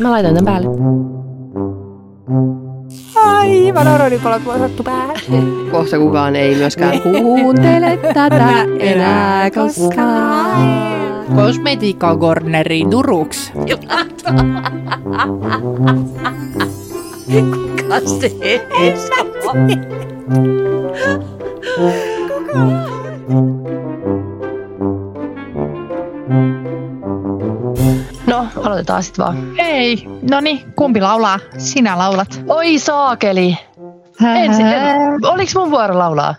Mä laitan tämän päälle. Aivan oronipalot vuosattu päähän. Kohta kukaan ei myöskään kuuntele tätä enää koskaan. Kosmetiikka Corneri Turuks. Kuka se No, aloitetaan sitten vaan. Ei, no niin, kumpi laulaa? Sinä laulat. Oi saakeli! Ensin, oliks mun vuoro laulaa?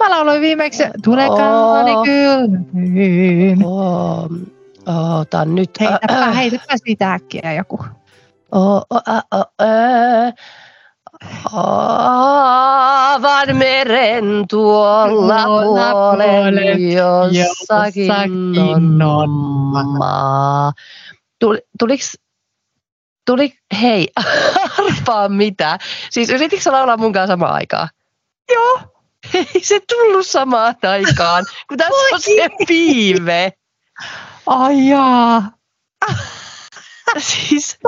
Mä lauloin viimeksi, tulekaan Oo. kylmyyn. Oota nyt. Heitäpä, Äh, heitäpä sitä äkkiä joku. Oo, o, ä, o, ä. Aavan meren tuolla Tuolla puolen puolen jossakin jossakin on maa. Tuli, tuliks, tuli, hei, arvaa mitä. Siis yrititkö sä laulaa mun kanssa samaan aikaan? Joo. Ei se tullut samaan aikaan, kun tässä on se piive. Ai jaa. Siis.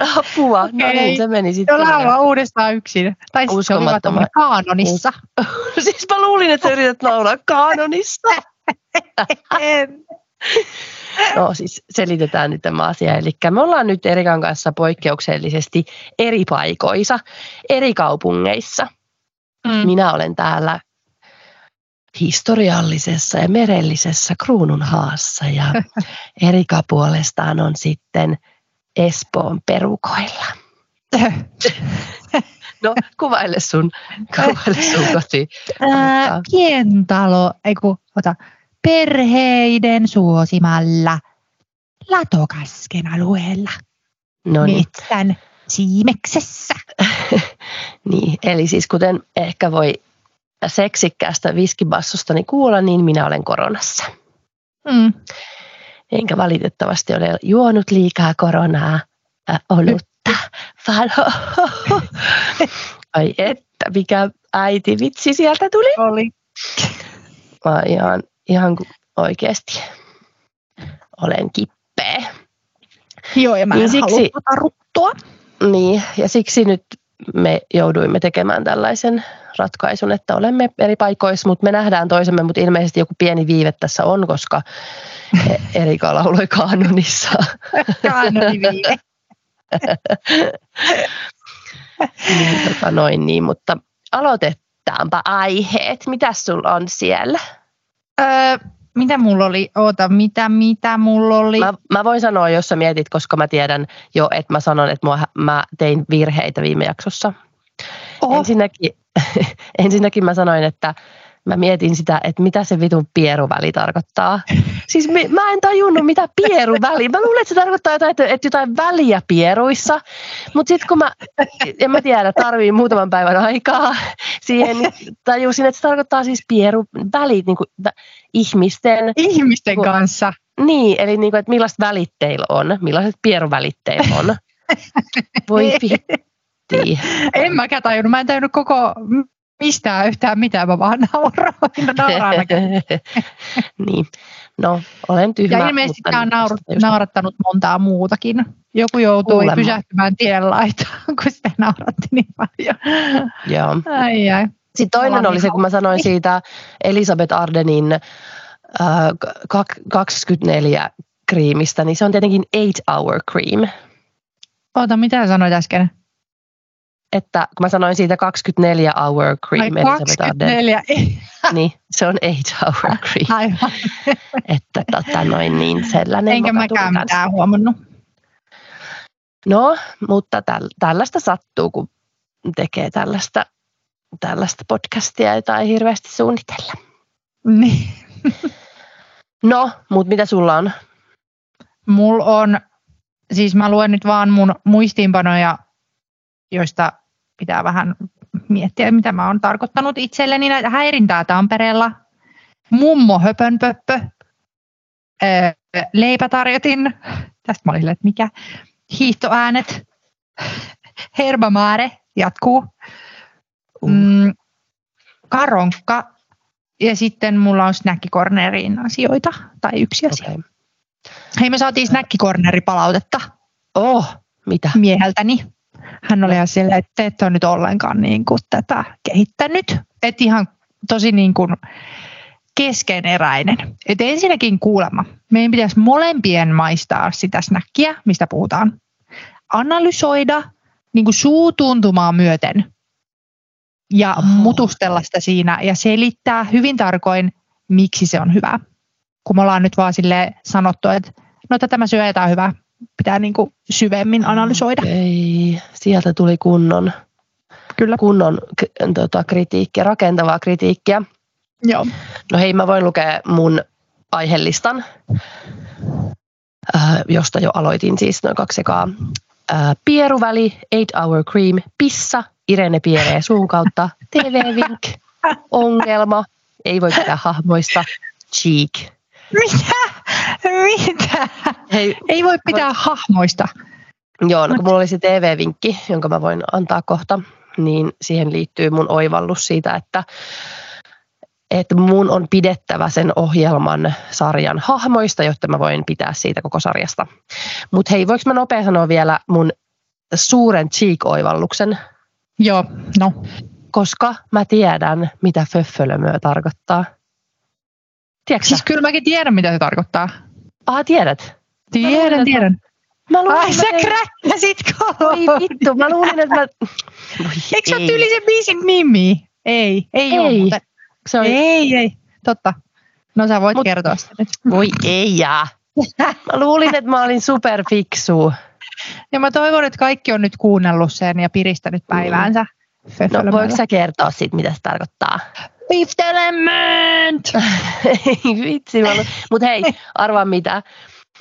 Apua. No niin, se meni Jo sitten. laulaa uudestaan yksin. Tai vaan Uskomattoman. kaanonissa. siis mä luulin, että sä yrität laulaa kaanonista. En. No siis selitetään nyt tämä asia. Eli me ollaan nyt Erikan kanssa poikkeuksellisesti eri paikoissa, eri kaupungeissa. Mm. Minä olen täällä historiallisessa ja merellisessä Kruununhaassa ja Erika puolestaan on sitten Espoon perukoilla. No kuvaile sun, kuvaile sun koti. Ää, pientalo, ei kun, ota, perheiden suosimalla Latokasken alueella No niin. metsän siimeksessä. Niin, eli siis kuten ehkä voi seksikkäästä viskibassostani kuulla, niin minä olen koronassa. Mm. Enkä valitettavasti ole juonut liikaa koronaa äh, olutta, vaan ai että, mikä äiti vitsi sieltä tuli. Oli. Mä ihan, ihan oikeasti olen kippeä. Joo, ja mä en Niin niin siksi- halua tota ruttua. Niin, ja siksi nyt me jouduimme tekemään tällaisen ratkaisun, että olemme eri paikoissa, mutta me nähdään toisemme, mutta ilmeisesti joku pieni viive tässä on, koska E- Erika lauloi kaanonissa. Kaanoniviive. niin, tota noin niin, mutta aloitetaanpa aiheet. Mitäs sulla on siellä? öö, mitä mulla oli? Oota, mitä, mitä mulla oli? Mä, mä voin sanoa, jos sä mietit, koska mä tiedän jo, että mä sanon, että mua, mä tein virheitä viime jaksossa. Oho. Ensinnäkin, ensinnäkin mä sanoin, että mä mietin sitä, että mitä se vitun pieruväli tarkoittaa. Siis mi- mä en tajunnut, mitä pieruväli. Mä luulen, että se tarkoittaa jotain, että, että jotain väliä pieruissa. Mutta sitten kun mä, en mä tiedä, tarvii muutaman päivän aikaa siihen, niin tajusin, että se tarkoittaa siis pieruvälit niin kuin, ihmisten. Ihmisten Kun- kanssa. Niin, eli niin kuin, että millaiset välit teillä on, millaiset pieruvälit teillä on. Voi vitti. En mäkään tajunnut. Mä en tajunnut koko mistään yhtään mitään. Mä vaan nauroin. Nauraan niin, no olen tyhmä. Ja ilmeisesti tämä on naur- just- naurattanut montaa muutakin. Joku joutui Kuulemma. pysähtymään tien laitaan, kun sitä nauratti niin paljon. Joo. Ai ai. Sitten toinen oli se, kun mä sanoin siitä Elisabeth Ardenin äh, kak- 24 kriimistä, niin se on tietenkin 8 hour cream. Oota, mitä sanoit äsken? Että kun mä sanoin siitä 24 hour Ai cream Arden, 24. niin se on 8 hour cream. Aivan. Että tota noin niin sellainen. Enkä mäkään mitään huomannut. No, mutta täl, tällaista sattuu, kun tekee tällaista, tällaista podcastia, jota ei hirveästi suunnitella. Niin. No, mutta mitä sulla on? Mulla on, siis mä luen nyt vaan mun muistiinpanoja, joista pitää vähän miettiä, mitä mä oon tarkoittanut itselleni näitä häirintää Tampereella. Mummo höpönpöppö, öö, leipätarjotin, tästä mä olin että mikä, hiihtoäänet, herbamaare jatkuu. Mm, karonkka, Ja sitten mulla on snackikorneriin asioita, tai yksi asia. Okei. Hei, me saatiin snackikorneri palautetta Oh, mitä? mieheltäni. Hän oli ihan silleen, että te ette ole nyt ollenkaan niin kuin tätä kehittänyt. Että ihan tosi niin kuin keskeneräinen. Et ensinnäkin kuulemma, meidän pitäisi molempien maistaa sitä snackia, mistä puhutaan. Analysoida niin kuin suutuntumaa myöten ja Oho. mutustella sitä siinä ja selittää hyvin tarkoin, miksi se on hyvä. Kun me ollaan nyt vaan sille sanottu, että no tätä mä syön ja tää on hyvä, pitää niin kuin syvemmin analysoida. Ei, sieltä tuli kunnon, Kyllä. kunnon tota, kritiikkiä, rakentavaa kritiikkiä. Joo. No hei, mä voin lukea mun aihelistan, äh, josta jo aloitin siis noin kaksi sekaa. Äh, Pieruväli, 8 Hour Cream, Pissa, Irene Pieree suun kautta, TV-vink, ongelma, ei voi pitää hahmoista, cheek. Mitä? Mitä? Hei, Ei voi pitää hahmoista. Joo, no kun mulla oli se TV-vinkki, jonka mä voin antaa kohta, niin siihen liittyy mun oivallus siitä, että, että mun on pidettävä sen ohjelman sarjan hahmoista, jotta mä voin pitää siitä koko sarjasta. Mutta hei, voiko mä nopea sanoa vielä mun suuren cheek-oivalluksen, Joo, no. koska mä tiedän, mitä föffölömöö tarkoittaa. Tiedätkö Siis kyllä mäkin tiedän, mitä se tarkoittaa. Ah, tiedät? Tiedän, että- tiedän. Mä luulin, Ai että sä mä tein- kräkkäsit Oi vittu, mä luulin, että mä... Voi Eikö se ole tyyli sen biisin nimi? Ei, ei, Ei. ole muuten. Se oli... Ei, ei, totta. No sä voit Mut- kertoa sitä nyt. Voi ei jää. Mä luulin, että mä olin superfiksu. Ja mä toivon, että kaikki on nyt kuunnellut sen ja piristänyt päiväänsä. No voiko sä kertoa sit, mitä se tarkoittaa? Fifth Element! Ei vitsi. Mutta hei, arvaa mitä.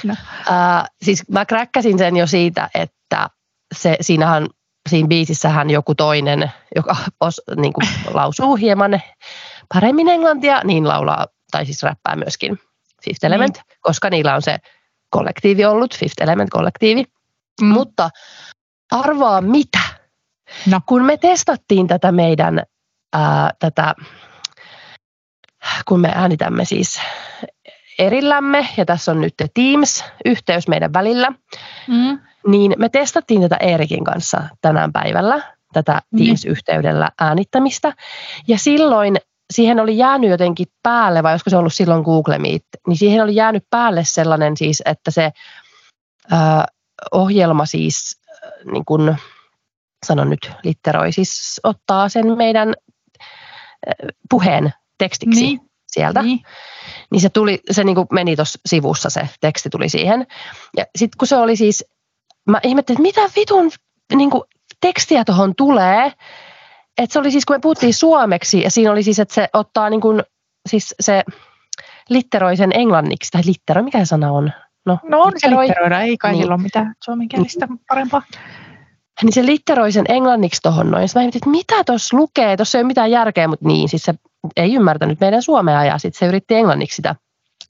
No. Uh, siis mä kräkkäsin sen jo siitä, että se, siinähän, siinä biisissähän joku toinen, joka os, niin kuin lausuu hieman paremmin englantia, niin laulaa, tai siis räppää myöskin Fifth Element, koska niillä on se kollektiivi ollut, Fifth Element-kollektiivi. Mm. Mutta arvaa mitä? No. Kun me testattiin tätä meidän, ää, tätä, kun me äänitämme siis erillämme, ja tässä on nyt Teams-yhteys meidän välillä, Mm. niin me testattiin tätä Eerikin kanssa tänään päivällä, tätä Niin. Teams-yhteydellä äänittämistä. Ja silloin siihen oli jäänyt jotenkin päälle, vai olisiko se ollut silloin Google Meet, niin siihen oli jäänyt päälle sellainen siis, että se ö, ohjelma siis, äh, niin kuin sanon nyt, litteroi, siis ottaa sen meidän äh, puheen tekstiksi Niin. sieltä Niin. niin se, tuli, se niin kuin meni tuossa sivussa, se teksti tuli siihen. Ja sitten kun se oli siis, mä ihmettelin, että mitä vitun niin kuin tekstiä tuohon tulee. Että se oli siis, kun me puhuttiin suomeksi, ja siinä oli siis, että se ottaa niin kuin, siis se litteroi sen englanniksi, tai litteroi, mikä sana on? No, No on se litteroi. litteroida, ei kai Niin. sillä ole mitään suomenkielistä parempaa. Niin se litteroi sen englanniksi tuohon noin. Sitten mä mietin, että mitä tuossa lukee, tuossa ei ole mitään järkeä, mutta niin, siis se ei ymmärtänyt meidän suomea ja sitten se yritti englanniksi sitä.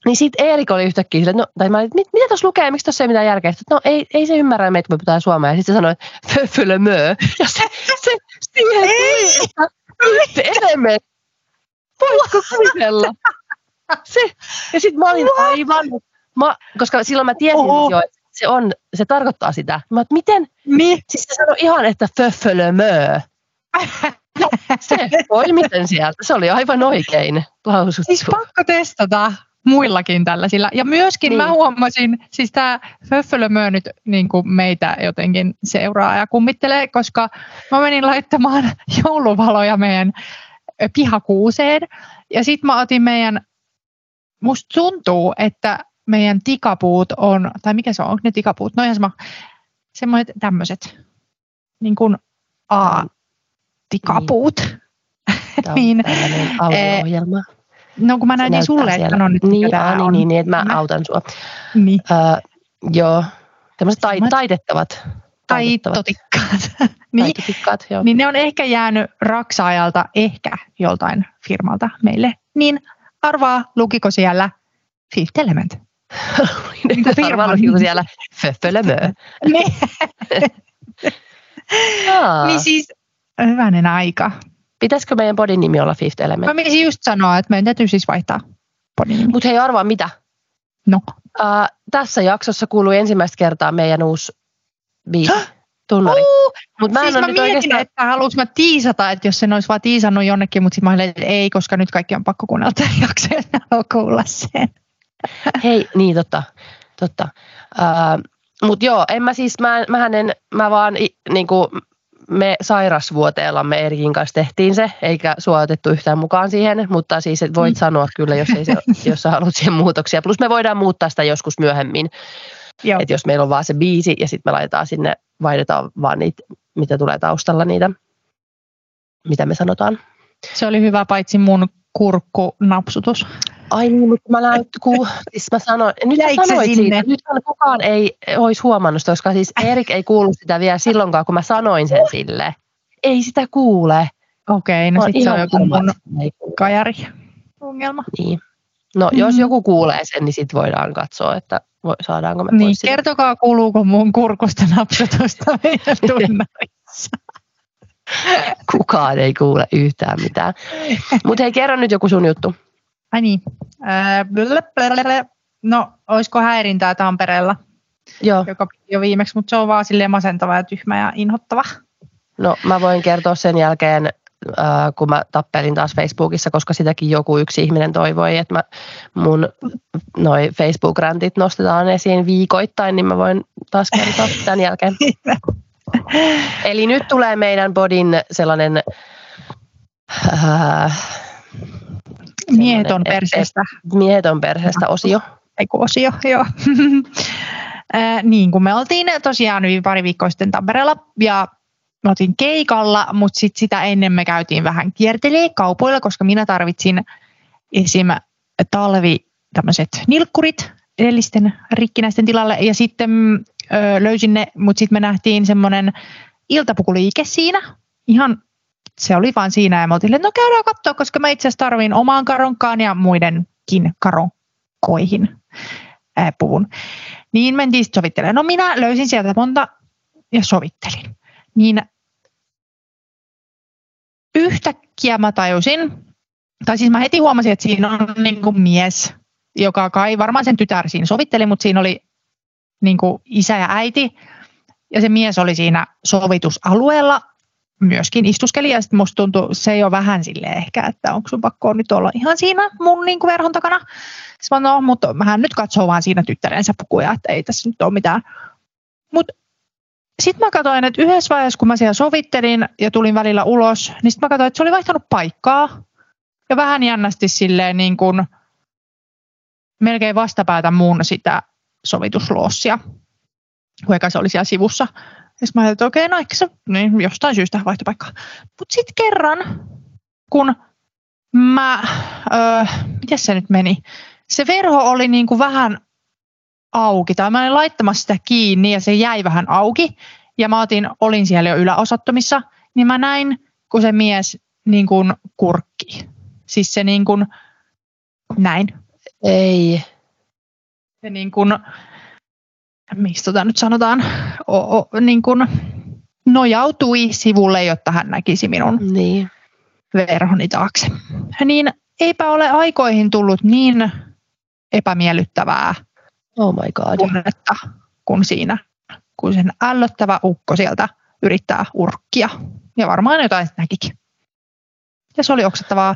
Niin sitten Eerik oli yhtäkkiä sille, no, tai mä olin, mit, mitä tuossa lukee, miksi tuossa ei mitään järkeä? Sitten, no ei, ei se ymmärrä meitä, kun me puhutaan suomea. Ja sitten se sanoi, että föfölö mö. Ja se, se siihen tuli, että nyt elämme. Voitko kuvitella? Se, ja sitten mä olin aivan, mä, koska silloin mä tiesin Oho. jo, että se, on, se tarkoittaa sitä. Mä, oon, miten, Niin. Siis se sanoi ihan, että föffölömö. Ja se poimiten sieltä. Se oli aivan oikein lausuttu. Siis pakko testata muillakin tällaisilla. Ja myöskin niin. mä Niin. huomasin, siis tämä Föffölömö nyt niin kuin meitä jotenkin seuraa ja kummittelee, koska mä menin laittamaan jouluvaloja meidän pihakuuseen. Ja sitten mä otin meidän, musta tuntuu, että meidän tikapuut on, tai mikä se on, onko ne tikapuut? No ihan sama, semmoiset tämmöiset, niin kuin A-tikapuut. Tämä on niin, tällainen audio-ohjelma. No kun mä näytin näyttää sulle, että siellä. sano nyt, niin, mikä tää niin, on. niin, niin, että mä Mä- autan sua. Niin. Öö, joo, tämmöiset tai, taitettavat. Taitotikkaat. niin, Taitotikkaat, joo. niin ne on ehkä jäänyt raksaajalta, ehkä joltain firmalta meille. Niin arvaa, lukiko siellä Fifth Element? Niin kuin Arvaa, nimi. siellä föffölömö. niin, niin siis, hyvänen aika. Pitäisikö meidän bodin nimi olla Fifth Element? Mä menisin just sanoa, että meidän täytyy siis vaihtaa podin nimi. Mutta hei, arvaa mitä? No. Uh, tässä jaksossa kuului ensimmäistä kertaa meidän uusi biisi. Tunnari. Uh, Mut mä siis mä mietin, oikeastaan... että haluanko mä tiisata, että jos sen olisi vaan tiisannut jonnekin, mutta sitten mä olin, että ei, koska nyt kaikki on pakko kuunnella tämän jakson, jos haluaa kuulla sen. Hei, niin totta. totta. Uh, Mutta joo, en mä siis, mä, mähän en, mä vaan niinku, me sairasvuoteellamme Erikin kanssa tehtiin se, eikä sua otettu yhtään mukaan siihen, mutta siis et voit sanoa kyllä, jos, ei se, jos sä haluat siihen muutoksia. Plus me voidaan muuttaa sitä joskus myöhemmin, että jos meillä on vaan se biisi ja sitten me laitetaan sinne, vaihdetaan vaan niitä, mitä tulee taustalla niitä, mitä me sanotaan. Se oli hyvä, paitsi mun kurkkunapsutus. Ai niin, mutta mä näin, kun siis mä sanoin, nyt Jäikö se sanoit sinne? siitä, nythän kukaan ei olisi huomannut sitä, koska siis Erik ei kuullut sitä vielä silloinkaan, kun mä sanoin sen sille. Ei sitä kuule. Okei, no Mä oon sitten se on joku mun sitä kajari ongelma. Niin. No jos Mhm. joku kuulee sen, niin sitten voidaan katsoa, että voi, saadaanko me Niin, pois sitä. kertokaa kuuluuko mun kurkusta napsutusta meidän tunnarissa. Kukaan ei kuule yhtään mitään. Mutta hei, kerro nyt joku sun juttu. Ai niin. No, olisiko häirintää Tampereella, Joo, joka jo viimeksi, mutta se on vaan silleen masentava ja tyhmä ja inhottava. no mä voin kertoa sen jälkeen, äh, kun mä tappelin taas Facebookissa, koska sitäkin joku yksi ihminen toivoi, että mä mun noi Facebook-räntit nostetaan esiin viikoittain, niin mä voin taas kertoa tämän jälkeen. Eli nyt tulee meidän bodin sellainen äh, Miehet on et- et- perseestä. miehet on perheestä osio. Ei kun osio, joo. Niin, kun me oltiin tosiaan yli pari viikkoa sitten Tampereella ja me oltiin keikalla, mutta sit sitä ennen me käytiin vähän kiertelee kaupoilla, koska minä tarvitsin esim. talvi tämmöiset nilkkurit edellisten rikkinäisten tilalle ja sitten ö, löysin ne, mutta sitten me nähtiin semmoinen iltapukuliike siinä. Ihan se oli vaan siinä ja me oltiin, no käydään katsoa, koska mä itse asiassa tarvin omaan karonkaan ja muidenkin karonkoihin ää, puvun. Niin mentiin sitten sovittelemaan. No minä löysin sieltä monta ja sovittelin. Niin yhtäkkiä mä tajusin, tai siis mä heti huomasin, että siinä on niin kuin mies, joka kai varmaan sen tytär siinä sovitteli, mutta siinä oli niin kuin isä ja äiti. Ja se mies oli siinä sovitusalueella myöskin istuskeli ja sitten musta tuntui, se jo vähän sille ehkä, että onko sun pakko nyt olla ihan siinä mun niin kuin verhon takana. Sitten mä no, mutta hän nyt katsoo vaan siinä tyttärensä pukuja, että ei tässä nyt ole mitään. Mutta sitten mä katsoin, että yhdessä vaiheessa, kun mä siellä sovittelin ja tulin välillä ulos, niin sitten mä katsoin, että se oli vaihtanut paikkaa. Ja vähän jännästi silleen niin kuin melkein vastapäätä mun sitä sovitusloossia, kun eka se oli siellä sivussa. Ja mä ajattelin, että okei, no ehkä se niin jostain syystä vaihtoi paikkaa. Mutta sitten kerran, kun mä, öö, miten se nyt meni? Se verho oli niin kuin vähän auki, tai mä olin laittamassa sitä kiinni ja se jäi vähän auki. Ja mä otin, olin siellä jo yläosattomissa, niin mä näin, kun se mies niin kuin kurkki. Siis se niin kuin, näin. Ei. Se niin kuin, miksi tota nyt sanotaan, o, o, niin kuin nojautui sivulle, jotta hän näkisi minun Niin. verhoni taakse. Niin eipä ole aikoihin tullut niin epämiellyttävää Oh my god. tunnetta kuin siinä, kun sen ällöttävä ukko sieltä yrittää urkkia. Ja varmaan jotain näkikin. Ja se oli oksettavaa.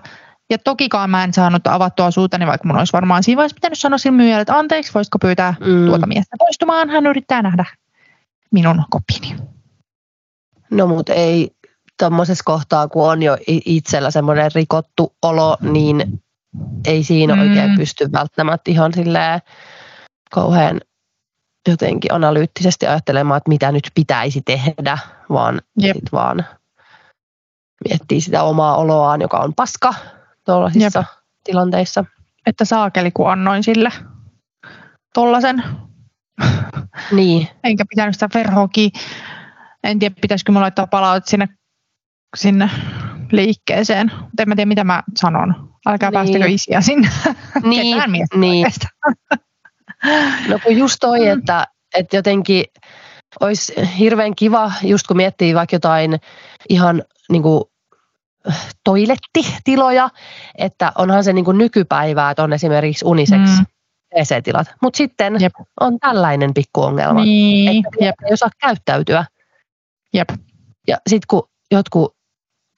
Ja tokikaan mä en saanut avattua suutani, vaikka mun olisi varmaan siinä vaiheessa pitänyt sanoa sille myyjälle, että anteeksi, voisitko pyytää Mm. tuota miestä poistumaan. Hän yrittää nähdä minun kopini. No mutta ei tuommoisessa kohtaa, kun on jo itsellä semmoinen rikottu olo, niin ei siinä Mm. oikein pysty välttämättä ihan silleen kauhean jotenkin analyyttisesti ajattelemaan, että mitä nyt pitäisi tehdä, vaan Jep. sit vaan miettii sitä omaa oloaan, joka on paska tuollaisissa tilanteissa. Että saakeli, kun annoin sille tollasen. Niin, Enkä pitänyt sitä verhoakin. En tiedä, pitäisikö mulla laittaa palautet sinne, sinne liikkeeseen. Mutta en mä tiedä, mitä mä sanon. Älkää Niin. päästäkö isiä sinne. niin, Ketään niin. No kun just toi, Mm. että, että jotenkin olisi hirveän kiva, just kun miettii vaikka jotain ihan niin kuin toilettitiloja, että onhan se niin kuin nykypäivää, että on esimerkiksi unisex mm. WC-tilat. Mutta sitten Jep. on tällainen pikku ongelma, niin. että Jep. ei osaa käyttäytyä. Jep. Ja sitten kun jotkut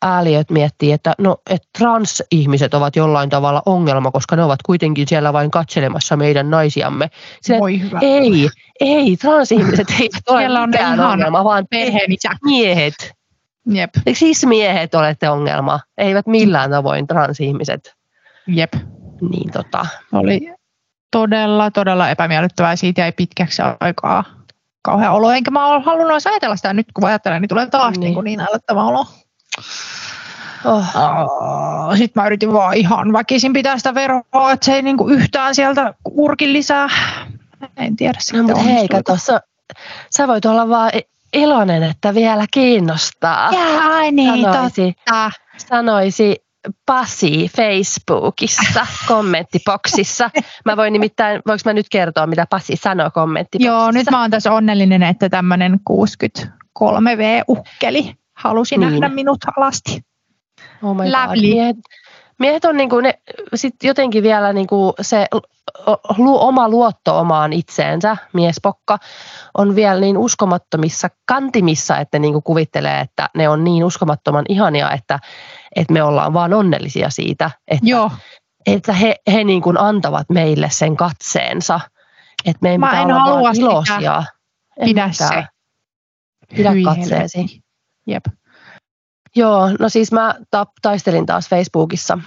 ääliöt miettii, että no, et transihmiset ovat jollain tavalla ongelma, koska ne ovat kuitenkin siellä vain katselemassa meidän naisiamme. Sille, Voi hyvä. Ei, ei, transihmiset eivät ole Siellä on mikään ongelma, vaan miehet. Jep. Siis miehet olette ongelma, eivät millään tavoin transihmiset. Jep. Niin tota. Oli todella, todella epämiellyttävää. Siitä ei pitkäksi aikaa kauhean olo. Enkä mä ole halunnut ajatella sitä nyt, kun ajattelen, niin tulee taas niin, niin, niin älyttävä olo. Oh. Sitten mä yritin vaan ihan väkisin pitää sitä veroa, että se ei niinku yhtään sieltä urkin lisää. En tiedä sitten no, mutta hei, kato, sä, sä voit olla vaan iloinen, että vielä kiinnostaa. Ja, ai niin, sanoisi, totta. Sanoisi Pasi Facebookissa kommenttiboksissa. Mä voin nimittäin, voinko mä nyt kertoa, mitä Pasi sanoo kommenttiboksissa? Joo, nyt mä oon tässä onnellinen, että tämmöinen 63V-ukkeli halusi niin. nähdä minut alasti. Oh my God. Miehet on niinku ne, sit jotenkin vielä niinku se lu, oma luotto omaan itseensä, miespokka, on vielä niin uskomattomissa kantimissa, että ne niinku kuvittelee, että ne on niin uskomattoman ihania, että, että me ollaan vaan onnellisia siitä, että, Joo. että he, he niinku antavat meille sen katseensa, että me ei Mä en halua vaan iloisia. Pidä se. Pidä Hyi katseesi. Jep. Joo, no siis mä taistelin taas Facebookissa.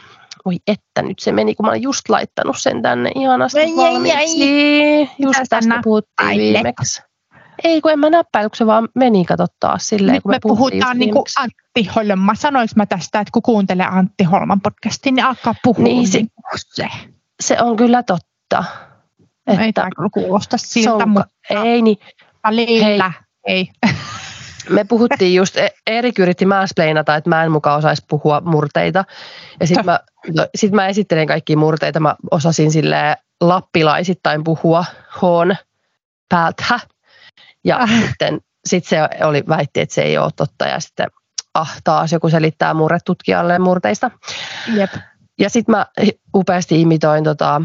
Oi että, nyt se meni, kun mä olen just laittanut sen tänne ihanasti Ei, ei, valmiiksi. ei. Just Mitä tästä puhuttiin viimeksi. Ei, kun en mä näppäile, kun se vaan meni katso taas silleen, Nyt kun me, me puhutaan niin kuin. Antti Holma. Sanoinko mä tästä, että kun kuuntelee Antti Holman podcastin, niin alkaa puhua Niin, se- niin se. Se on kyllä totta. Ei tämä kuulosta siltä, mutta Ei, niin välillä ei. me puhuttiin just, E- Erik yritti mansplainata, että mä en mukaan osaisi puhua murteita. Ja sitten mä, no, sit mä esittelin kaikki murteita. Mä osasin sille lappilaisittain puhua hoon päältä. Ja Äh. sitten sit se oli, väitti, että se ei ole totta. Ja sitten ah, taas joku selittää murretutkijalle murteista. Jep. Ja sitten mä upeasti imitoin tota,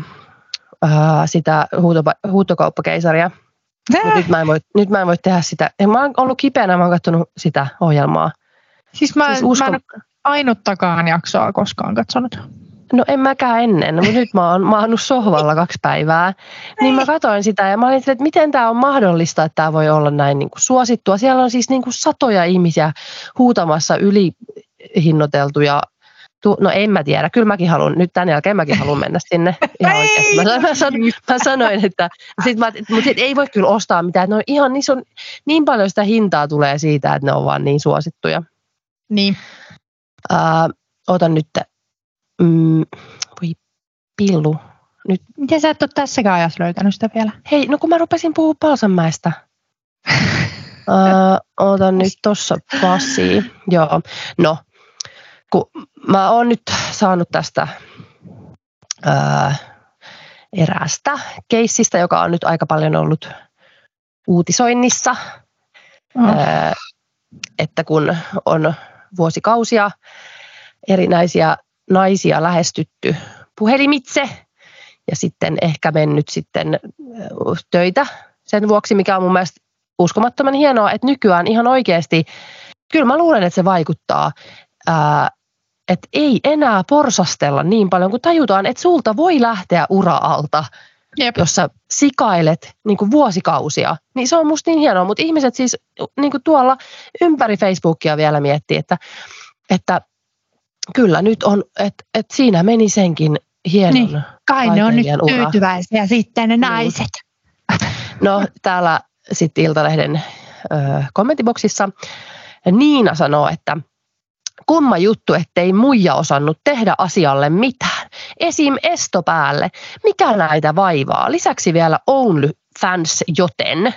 ää, sitä huutopa- huutokauppakeisaria. Mut nyt, mä en voi, nyt mä en voi tehdä sitä. Ja mä oon ollut kipeänä, mä oon katsonut sitä ohjelmaa. Siis mä, Siis uskon- mä en ainuttakaan jaksoa koskaan katsonut. No en mäkään ennen, mutta nyt mä oon maannut sohvalla kaksi päivää. Niin mä katsoin sitä ja mä olin että miten tämä on mahdollista, että tämä voi olla näin niin kuin suosittua. Siellä on siis niin kuin satoja ihmisiä huutamassa ylihinnoiteltuja Tu- no en mä tiedä, kyllä mäkin haluan, nyt tämän jälkeen mäkin haluan mennä sinne. Ihan Ei! oikeasti. Mä, san- mä, san- mä sanoin, että sit mä, mutta sit ei voi kyllä ostaa mitään. on ihan, niissä on niin paljon sitä hintaa tulee siitä, että ne on vaan niin suosittuja. Niin. Ää, otan nyt, mm, voi pillu. Miten sä et ole tässäkään ajassa löytänyt sitä vielä? Hei, no kun mä rupesin puhua Palsanmäestä. Ää, otan nyt tossa passia. Joo, no, kun mä oon nyt saanut tästä ää, eräästä keissistä, joka on nyt aika paljon ollut uutisoinnissa, Oh. ää, että kun on vuosikausia erinäisiä naisia lähestytty puhelimitse ja sitten ehkä mennyt sitten töitä sen vuoksi, mikä on mun mielestä uskomattoman hienoa, että nykyään ihan oikeasti, kyllä mä luulen, että se vaikuttaa, ää, että ei enää porsastella niin paljon, kun tajutaan, että sulta voi lähteä ura-alta, Jep. jos sä sikailet niin kuin vuosikausia. Niin se on musta niin hienoa, mutta ihmiset siis niin kuin tuolla ympäri Facebookia vielä miettii, että, että kyllä nyt on, että, että siinä meni senkin hienon Niin. Kai ne on nyt ura. tyytyväisiä sitten ne naiset. No täällä sitten Iltalehden ö, kommenttiboksissa Niina sanoo, että kumma juttu, ettei muija osannut tehdä asialle mitään. Esim. esto päälle. Mikä näitä vaivaa? Lisäksi vielä only fans joten.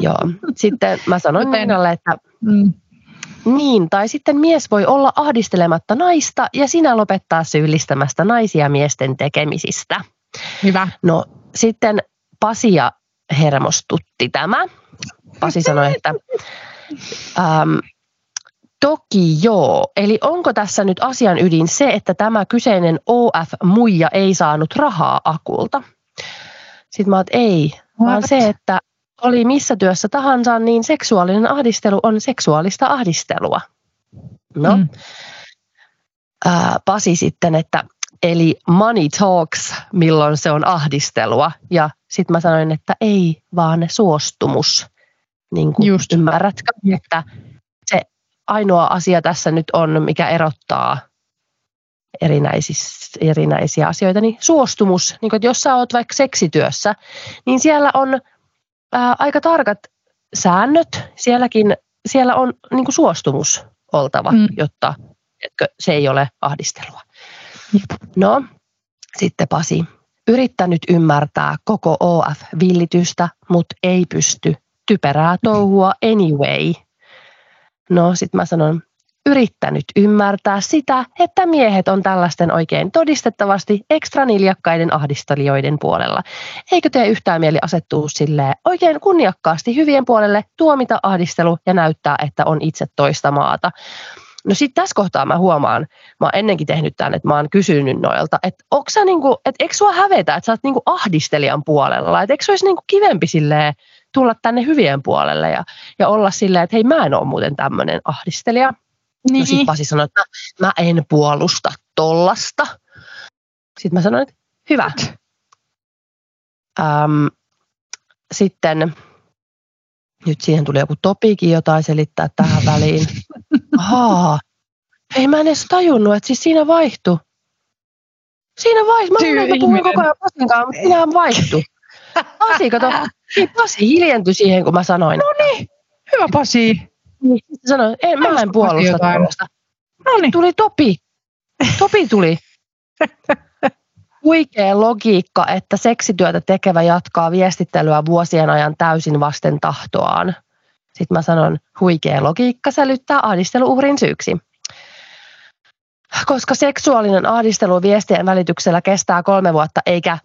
Joo. Sitten mä sanoin Niinalle, että Mm. niin, tai sitten mies voi olla ahdistelematta naista ja sinä lopettaa syyllistämästä naisia miesten tekemisistä. Hyvä. No sitten Pasia hermostutti tämä. Pasi sanoi, että äm, Toki joo. Eli onko tässä nyt asian ydin se, että tämä kyseinen OF-muija ei saanut rahaa Akulta? Sitten mä oon, ei, vaan se, että oli missä työssä tahansa, niin seksuaalinen ahdistelu on seksuaalista ahdistelua. No, mm. Pasi sitten, että eli money talks, milloin se on ahdistelua. Ja sitten mä sanoin, että ei, vaan suostumus. Niin kuin Just. ymmärrätkö, että ainoa asia tässä nyt on, mikä erottaa erinäisiä asioita, niin suostumus. Niin että jos sä oot vaikka seksityössä, niin siellä on ää, aika tarkat säännöt. Sielläkin, siellä on niin suostumus oltava, mm. jotta etkö, se ei ole ahdistelua. No, sitten Pasi. Yrittänyt ymmärtää koko OF-villitystä, mutta ei pysty. Typerää touhua anyway. No, sitten mä sanon, yrittänyt ymmärtää sitä, että miehet on tällaisten oikein todistettavasti ekstra niljakkaiden ahdistelijoiden puolella. Eikö tee yhtään mieli asettua sille oikein kunniakkaasti hyvien puolelle, tuomita ahdistelu ja näyttää, että on itse toista maata? No sitten tässä kohtaa mä huomaan, mä oon ennenkin tehnyt tämän, että mä oon kysynyt noilta, että onko niinku, että eikö sua hävetä, että sä oot niinku ahdistelijan puolella, että eikö se olisi niinku kivempi silleen tulla tänne hyvien puolelle ja, ja olla silleen, että hei mä en ole muuten tämmöinen ahdistelija. Niin. No sitten Pasi sanoi, että mä en puolusta tollasta. Sitten mä sanoin, että hyvä. Ähm, sitten nyt siihen tuli joku topikin jotain selittää tähän väliin. Ahaa. Ei mä en edes tajunnut, että siis siinä vaihtui. Siinä vaihtui. Mä luulen, että puhuin koko ajan Pasin kanssa, mutta siinähän vaihtui. Pasi, kato. Niin Pasi hiljentyi siihen, kun mä sanoin. No niin, hyvä Pasi. Niin, sanoin, en, mä en puolusta tuollaista. No niin. Tuli Topi. Topi tuli. Huikea logiikka, että seksityötä tekevä jatkaa viestittelyä vuosien ajan täysin vasten tahtoaan. Sitten mä sanon, huikea logiikka sälyttää ahdisteluuhrin syyksi. Koska seksuaalinen ahdistelu viestien välityksellä kestää kolme vuotta, eikä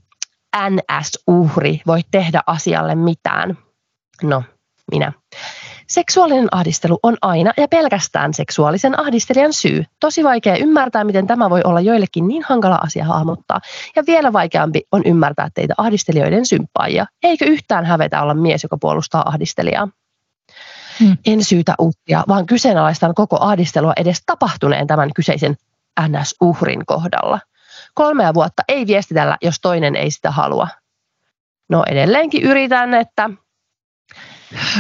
NS-uhri voi tehdä asialle mitään. No, minä. Seksuaalinen ahdistelu on aina ja pelkästään seksuaalisen ahdistelijan syy. Tosi vaikea ymmärtää, miten tämä voi olla joillekin niin hankala asia hahmottaa. Ja vielä vaikeampi on ymmärtää teitä ahdistelijoiden symppaajia. Eikö yhtään hävetä olla mies, joka puolustaa ahdistelijaa? Hmm. En syytä uhria, vaan kyseenalaistan koko ahdistelua edes tapahtuneen tämän kyseisen NS-uhrin kohdalla. Kolmea vuotta ei viestitellä, jos toinen ei sitä halua. No edelleenkin yritän, että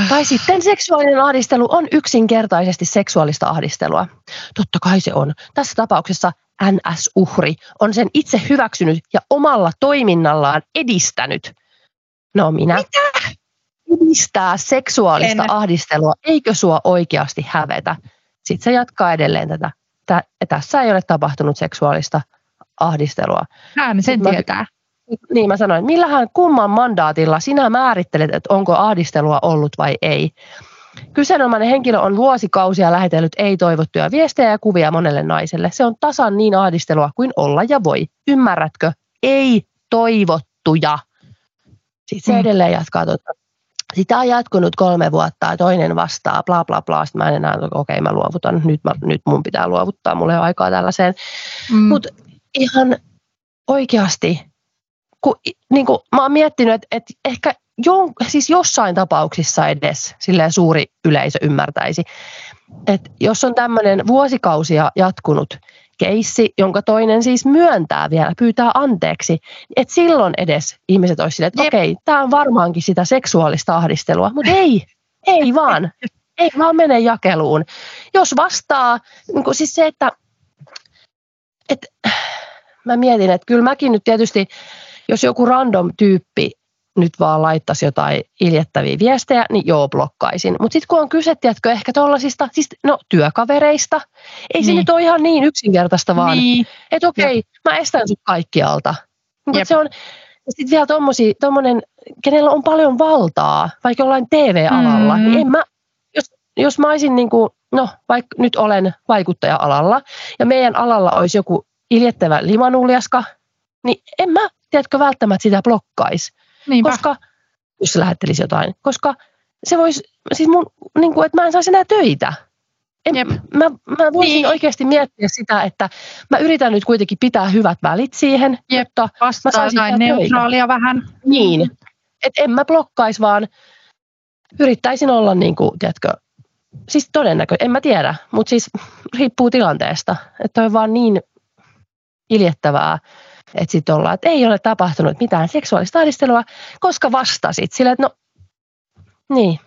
tai sitten seksuaalinen ahdistelu on yksinkertaisesti seksuaalista ahdistelua. Totta kai se on. Tässä tapauksessa NS-uhri on sen itse hyväksynyt ja omalla toiminnallaan edistänyt. No minä. Mitä? Edistää seksuaalista en. ahdistelua. Eikö sua oikeasti hävetä? Sitten se jatkaa edelleen tätä. Tässä ei ole tapahtunut seksuaalista ahdistelua. Hän sen Sitten tietää. Mä, niin mä sanoin, millähän kumman mandaatilla sinä määrittelet, että onko ahdistelua ollut vai ei. Kyseenomainen henkilö on vuosikausia lähetellyt ei-toivottuja viestejä ja kuvia monelle naiselle. Se on tasan niin ahdistelua kuin olla ja voi. Ymmärrätkö? Ei-toivottuja. Sitten se mm. edelleen jatkaa tuota. Sitä on jatkunut kolme vuotta ja toinen vastaa, bla bla bla. Sitten mä en enää, okei okay, mä luovutan, nyt, mä, nyt mun pitää luovuttaa, mulla ei ole aikaa tällaiseen. Mm. Mutta ihan oikeasti kun, niin kuin, mä oon miettinyt, että, että ehkä jon, siis jossain tapauksissa edes silleen suuri yleisö ymmärtäisi, että jos on tämmöinen vuosikausia jatkunut keissi, jonka toinen siis myöntää vielä, pyytää anteeksi, että silloin edes ihmiset olisivat silleen, että Jep. okei, tämä on varmaankin sitä seksuaalista ahdistelua, mutta ei, ei vaan, ei vaan mene jakeluun. Jos vastaa, niin kuin siis se, että, että mä mietin, että kyllä mäkin nyt tietysti jos joku random tyyppi nyt vaan laittaisi jotain iljettäviä viestejä, niin joo, blokkaisin. Mutta sitten kun on kyse, tiedätkö, ehkä tuollaisista, siis no työkavereista, ei niin. se nyt ole ihan niin yksinkertaista vaan, niin. että okei, okay, mä estän sut kaikkialta. Mutta se on, sitten vielä tommonen, kenellä on paljon valtaa, vaikka jollain TV-alalla, mm. niin en mä, jos, jos mä olisin niin kuin, no vaikka nyt olen vaikuttaja-alalla, ja meidän alalla olisi joku iljettävä limanuljaska, niin en mä tiedätkö, välttämättä sitä blokkaisi. Niinpä. Koska, jos se lähettelisi jotain, koska se voisi, siis mun, niin kuin, että mä en saisi enää töitä. En, Jep. mä, mä voisin Niin. oikeasti miettiä sitä, että mä yritän nyt kuitenkin pitää hyvät välit siihen, Jep. jotta Vastaa saisin jotain tehdä töitä. neutraalia vähän. niin, että en mä blokkaisi, vaan yrittäisin olla niin kuin, tiedätkö, siis todennäköisesti, en mä tiedä, mutta siis riippuu tilanteesta, että on vaan niin iljettävää, että sitten ollaan, että ei ole tapahtunut mitään seksuaalista ahdistelua, koska vastasit sillä, että no niin,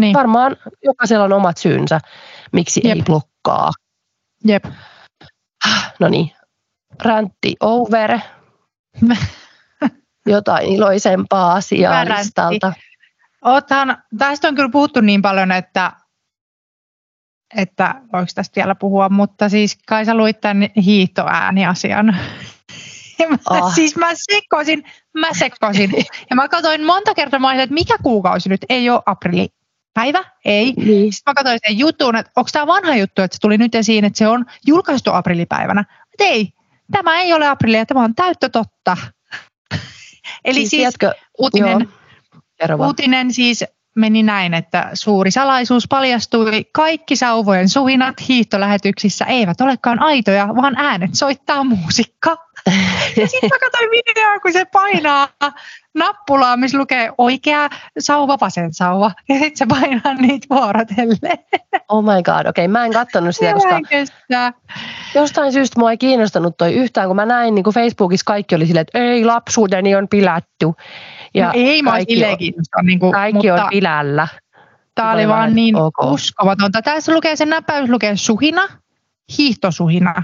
Niin. varmaan jokaisella on omat syynsä, miksi ei Jep. blokkaa. Jep. No niin, räntti over. Jotain iloisempaa asiaa räntti. listalta. Tästä on kyllä puhuttu niin paljon, että, että voiko tästä vielä puhua, mutta siis kai sä luit tämän hiihtoääniasian. Mä, Ah. Siis mä sekosin, mä sekosin. Ja mä katsoin monta kertaa, mä olin, että mikä kuukausi nyt, ei ole aprillipäivä, ei. Niin. Sitten mä katsoin sen jutun, että onko tämä vanha juttu, että se tuli nyt esiin, että se on julkaistu aprillipäivänä. Mutta ei, tämä ei ole aprillia, tämä on täyttä totta. Eli siis, siis tiedätkö, uutinen. Uutinen siis meni näin, että suuri salaisuus paljastui. Kaikki sauvojen suhinat hiihtolähetyksissä eivät olekaan aitoja, vaan äänet soittaa muusikka. Ja sitten mä katsoin videoa, kun se painaa nappulaa, missä lukee oikea sauva, vasen sauva. Ja sitten se painaa niitä vuorotellen. Oh my god, okei, mä en kattonut sitä, koska kestää. jostain syystä mua ei kiinnostanut toi yhtään, kun mä näin niin kuin Facebookissa kaikki oli silleen, että ei lapsuuteni on pilattu. Ja no ei mä kaikki, on. Niin kuin, kaikki mutta on pilällä. Tämä oli vaan niin ok. uskomatonta. Tässä lukee sen näppäys lukee suhina, hiihtosuhina,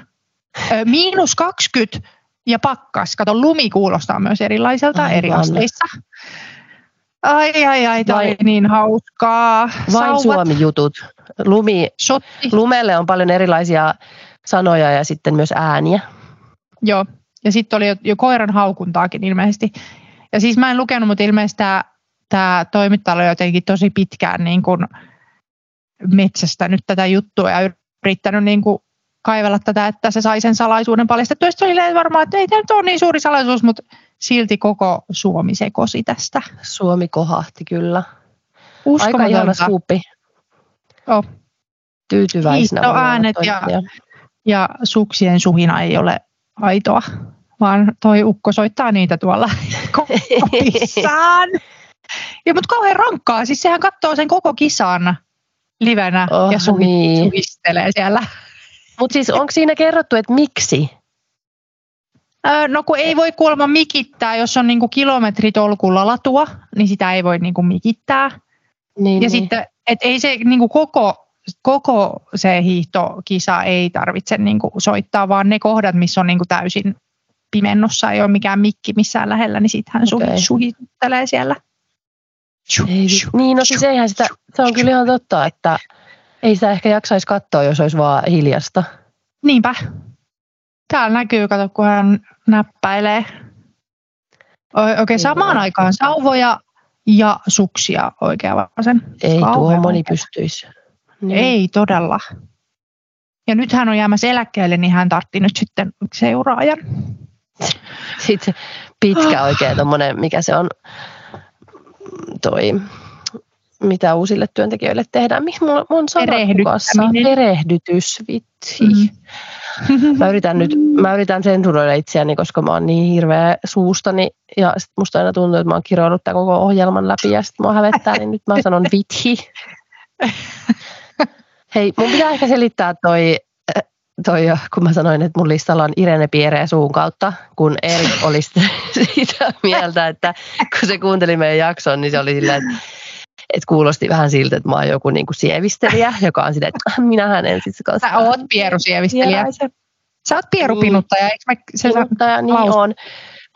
Ö, miinus 20 ja pakkas. Kato, lumi kuulostaa myös erilaiselta Aivan. eri asteissa. Ai, ai, ai, tämä oli niin hauskaa. Vain Sauvat, Suomi-jutut. Lumi, Shotti. lumelle on paljon erilaisia sanoja ja sitten myös ääniä. Joo, ja sitten oli jo, jo koiran haukuntaakin ilmeisesti. Ja siis mä en lukenut, mutta ilmeisesti tämä, tämä toimittaja oli jotenkin tosi pitkään niin kuin metsästänyt tätä juttua ja yrittänyt niin kuin kaivella tätä, että se sai sen salaisuuden paljastettua. Sitten oli varmaan, että ei tämä nyt ole niin suuri salaisuus, mutta silti koko Suomi sekosi tästä. Suomi kohahti kyllä. Aika ihana skuuppi. Joo. Tyytyväisenä. Hiihtoäänet ja-. Ja suksien suhina ei ole aitoa, vaan toi ukko soittaa niitä tuolla kopissaan. Ja mutta kauhean rankkaa, siis sehän katsoo sen koko kisan livenä Oh, ja suhi, niin. suhistelee siellä. Mutta siis onko siinä kerrottu, että miksi? No kun ei voi kuulemma mikittää, jos on niinku kilometritolkulla latua, niin sitä ei voi niinku mikittää. Niin, Ja niin. sitten, et ei se niinku koko, koko se hiihtokisa ei tarvitse niinku soittaa, vaan ne kohdat, missä on niinku täysin pimennossa, ei ole mikään mikki missään lähellä, niin sitten hän Okei. okay. suhittelee siellä. Ei, niin, no siis eihän sitä, se on kyllä ihan totta, että ei sitä ehkä jaksaisi katsoa, jos olisi vaan hiljasta. Niinpä. Täällä näkyy, kato, kun hän näppäilee. O- Oikein okay, samaan Kyllä. aikaan sauvoja ja suksia oikea vasen. Ei tuo moni pystyisi. Niin. Ei todella. Ja nyt hän on jäämässä eläkkeelle, niin hän tartti nyt sitten seuraajan. Sitten pitkä oikein tommonen, mikä se on toi, mitä uusille työntekijöille tehdään. Mihin mulla on sana. Erehdytys, vitsi. Mm. Mä yritän nyt, mä yritän sensuroida itseäni, koska mä oon niin hirveä suustani ja sit musta aina tuntuu, että mä oon kiroillut tämän koko ohjelman läpi ja sit mua hävettää, niin nyt mä sanon vithi. Hei, mun pitää ehkä selittää toi, toi, kun mä sanoin, että mun listalla on Irene Pierre suun kautta, kun Erik oli sitä mieltä, että kun se kuunteli meidän jakson, niin se oli silleen, että että kuulosti vähän siltä, että mä oon joku niinku sievistelijä, joka on silleen, että "Ah, minähän en sit kanssa. Sä oot pierusievistelijä. Sä oot pierupinuttaja, eikö mä, se, Kuluttaja, niin laus- on.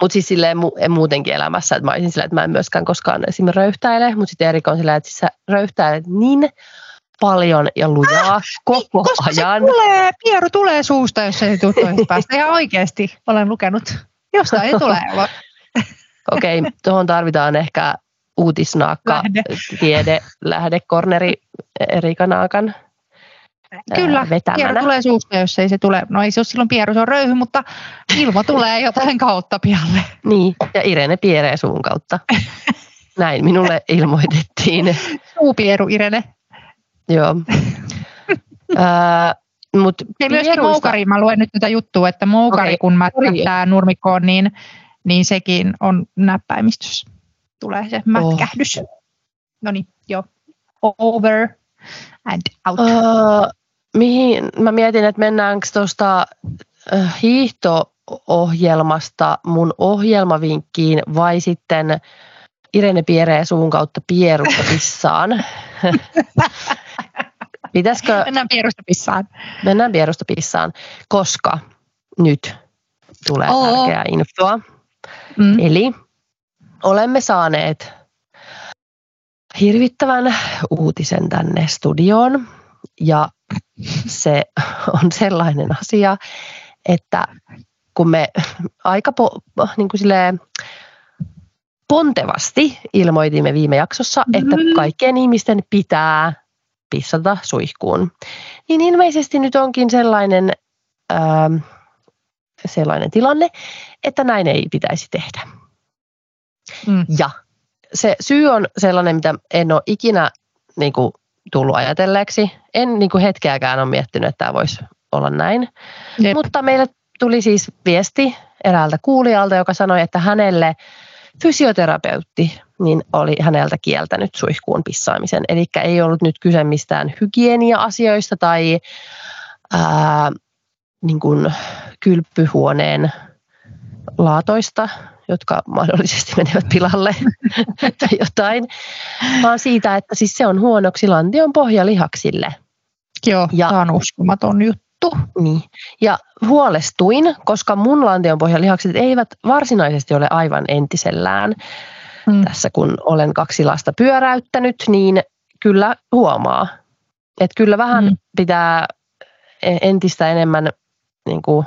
Mutta siis silleen mu- en muutenkin elämässä, että mä olisin silleen, että mä en myöskään koskaan esimerkiksi röyhtäile, mutta sitten Erik on silleen, että siis sä röyhtäilet niin paljon ja lujaa koko koska ajan. se tulee, pieru tulee suusta, jos se ei tule päästä. Ihan oikeasti olen lukenut. Jostain ei tule. Okei, okay, tuohon tarvitaan ehkä uutisnaakka, Lähde. tiede, lähdekorneri Erika Naakan Kyllä, vetämänä. pieru tulee suusta, jos ei se tule. No ei se ole silloin pieru, se on röyhy, mutta ilma tulee jotain kautta pialle. Niin, ja Irene Pieree suun kautta. Näin minulle ilmoitettiin. Suupieru, Irene. Joo. öö, mut Ja myöskin pieruista- moukari, mä luen nyt tätä juttua, että moukari Okei, kun mätkähtää nurmikkoon, niin, niin sekin on näppäimistössä. Tulee se mätkähdys. No niin, joo. Over and out. Öö, mihin, mä mietin, että mennäänkö tuosta hiihto-ohjelmasta mun ohjelmavinkkiin vai sitten Irene Piereen suvun kautta Pierusta pissaan. Pitäisikö, Mennään pierusta pissaan. mennään Pierusta pissaan, koska nyt tulee Oo. tärkeää infoa. Mm. Eli olemme saaneet hirvittävän uutisen tänne studioon ja se on sellainen asia, että kun me aika po, niin kuin silleen pontevasti ilmoitimme viime jaksossa, että Mm. kaikkien ihmisten pitää pissata suihkuun, niin ilmeisesti nyt onkin sellainen, ää, sellainen tilanne, että näin ei pitäisi tehdä. Mm. Ja se syy on sellainen, mitä en ole ikinä niin kuin, tullut ajatelleeksi. En niin kuin, hetkeäkään ole miettinyt, että tämä voisi olla näin. Jep. Mutta meille tuli siis viesti eräältä kuulijalta, joka sanoi, että hänelle fysioterapeutti niin oli häneltä kieltänyt suihkuun pissaamisen. Eli ei ollut nyt kyse mistään hygienia-asioista tai ää, niin kuin kylpyhuoneen laatoista, jotka mahdollisesti menevät pilalle tai jotain, vaan siitä, että siis se on huonoksi lantion pohjalihaksille. Joo, Ja- tämä on uskomaton juttu. Niin. Ja huolestuin, koska mun lantion pohjalihakset eivät varsinaisesti ole aivan entisellään. Mm. Tässä kun olen kaksi lasta pyöräyttänyt, niin kyllä huomaa. Että kyllä vähän Mm. pitää e- entistä enemmän niin kuin,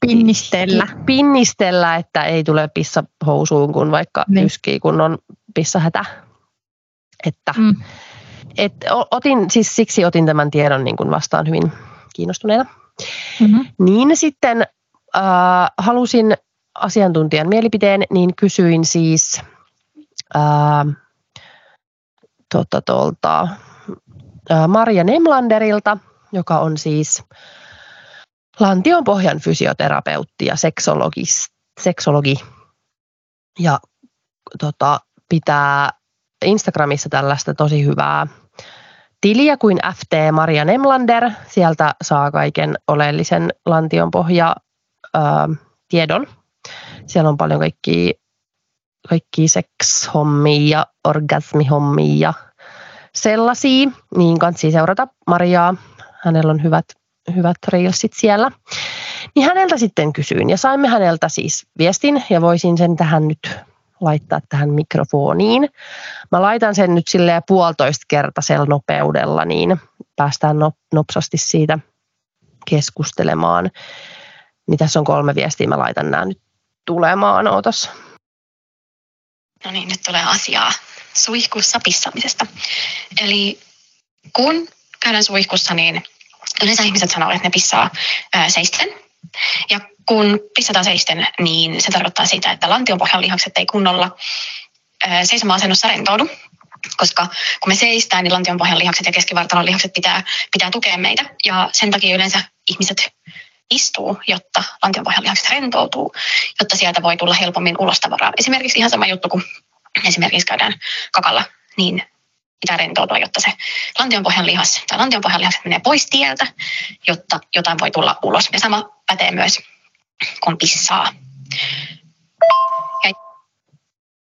Pinnistellä. pinnistellä, että ei tule pissa housuun, kun vaikka niin. yskii, kun on pissahätä. Että, Mm. Et, otin, siis siksi otin tämän tiedon niin kuin vastaan hyvin kiinnostuneena. Mm-hmm. Niin sitten äh, halusin asiantuntijan mielipiteen, niin kysyin siis äh, tuota, tuolta, äh, Marja Nemlanderilta, joka on siis lantionpohjan fysioterapeutti ja seksologi, seksologi. ja tota, pitää Instagramissa tällaista tosi hyvää tiliä kuin FT Maria Nemlander. Sieltä saa kaiken oleellisen lantionpohja ää, tiedon. Siellä on paljon kaikki, kaikki sekshommia orgasmihommia sellaisia. Niin kansi seurata Mariaa. Hänellä on hyvät, hyvät reelsit siellä. Niin häneltä sitten kysyin ja saimme häneltä siis viestin ja voisin sen tähän nyt laittaa tähän mikrofoniin. Mä laitan sen nyt silleen puolitoista kertaisella nopeudella, niin päästään nop- nopsasti siitä keskustelemaan. Niin tässä on kolme viestiä, mä laitan nämä nyt tulemaan, ootas. No niin, nyt tulee asiaa suihkussa pissamisesta. Eli kun käydään suihkussa, niin yleensä ihmiset sanoo, että ne pissaa ää, seisten. Ja kun pissataan seisten, niin se tarkoittaa sitä, että lantionpohjan lihakset ei kunnolla seisoma-asennossa rentoudu. Koska kun me seistään, niin lantionpohjan lihakset ja keskivartalon lihakset pitää, pitää tukea meitä. Ja sen takia yleensä ihmiset istuu, jotta lantionpohjan lihakset rentoutuu, jotta sieltä voi tulla helpommin ulos tavaraa. Esimerkiksi ihan sama juttu, kun esimerkiksi käydään kakalla, niin pitää rentoutua, jotta se lantionpohjan lihas tai lantionpohjan lihakset menee pois tieltä, jotta jotain voi tulla ulos. Ja sama pätee myös, kun pissaa. Ja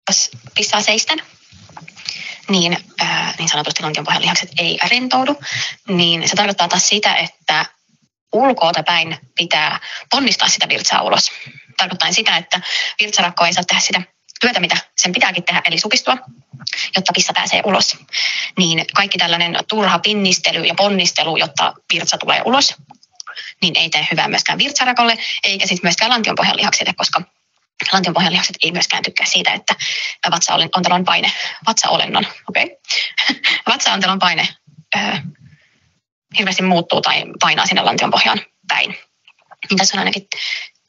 jos pissaa seisten, niin, ää, niin sanotusti lantionpohjan lihakset ei rentoudu, niin se tarkoittaa taas sitä, että ulkoota päin pitää ponnistaa sitä virtsaa ulos. Tarkoittaa sitä, että virtsarakko ei saa tehdä sitä työtä, mitä sen pitääkin tehdä, eli sukistua, jotta pissa pääsee ulos. Niin kaikki tällainen turha pinnistely ja ponnistelu, jotta virtsa tulee ulos, niin ei tee hyvää myöskään virtsarakolle, eikä sitten myöskään lantionpohjan lihaksille, koska lantionpohjan lihakset ei myöskään tykkää siitä, että vatsaontelon paine, vatsaolennon, okei, okay. vatsaontelon paine öö, hirveästi muuttuu tai painaa sinne lantionpohjaan päin. Niin tässä on ainakin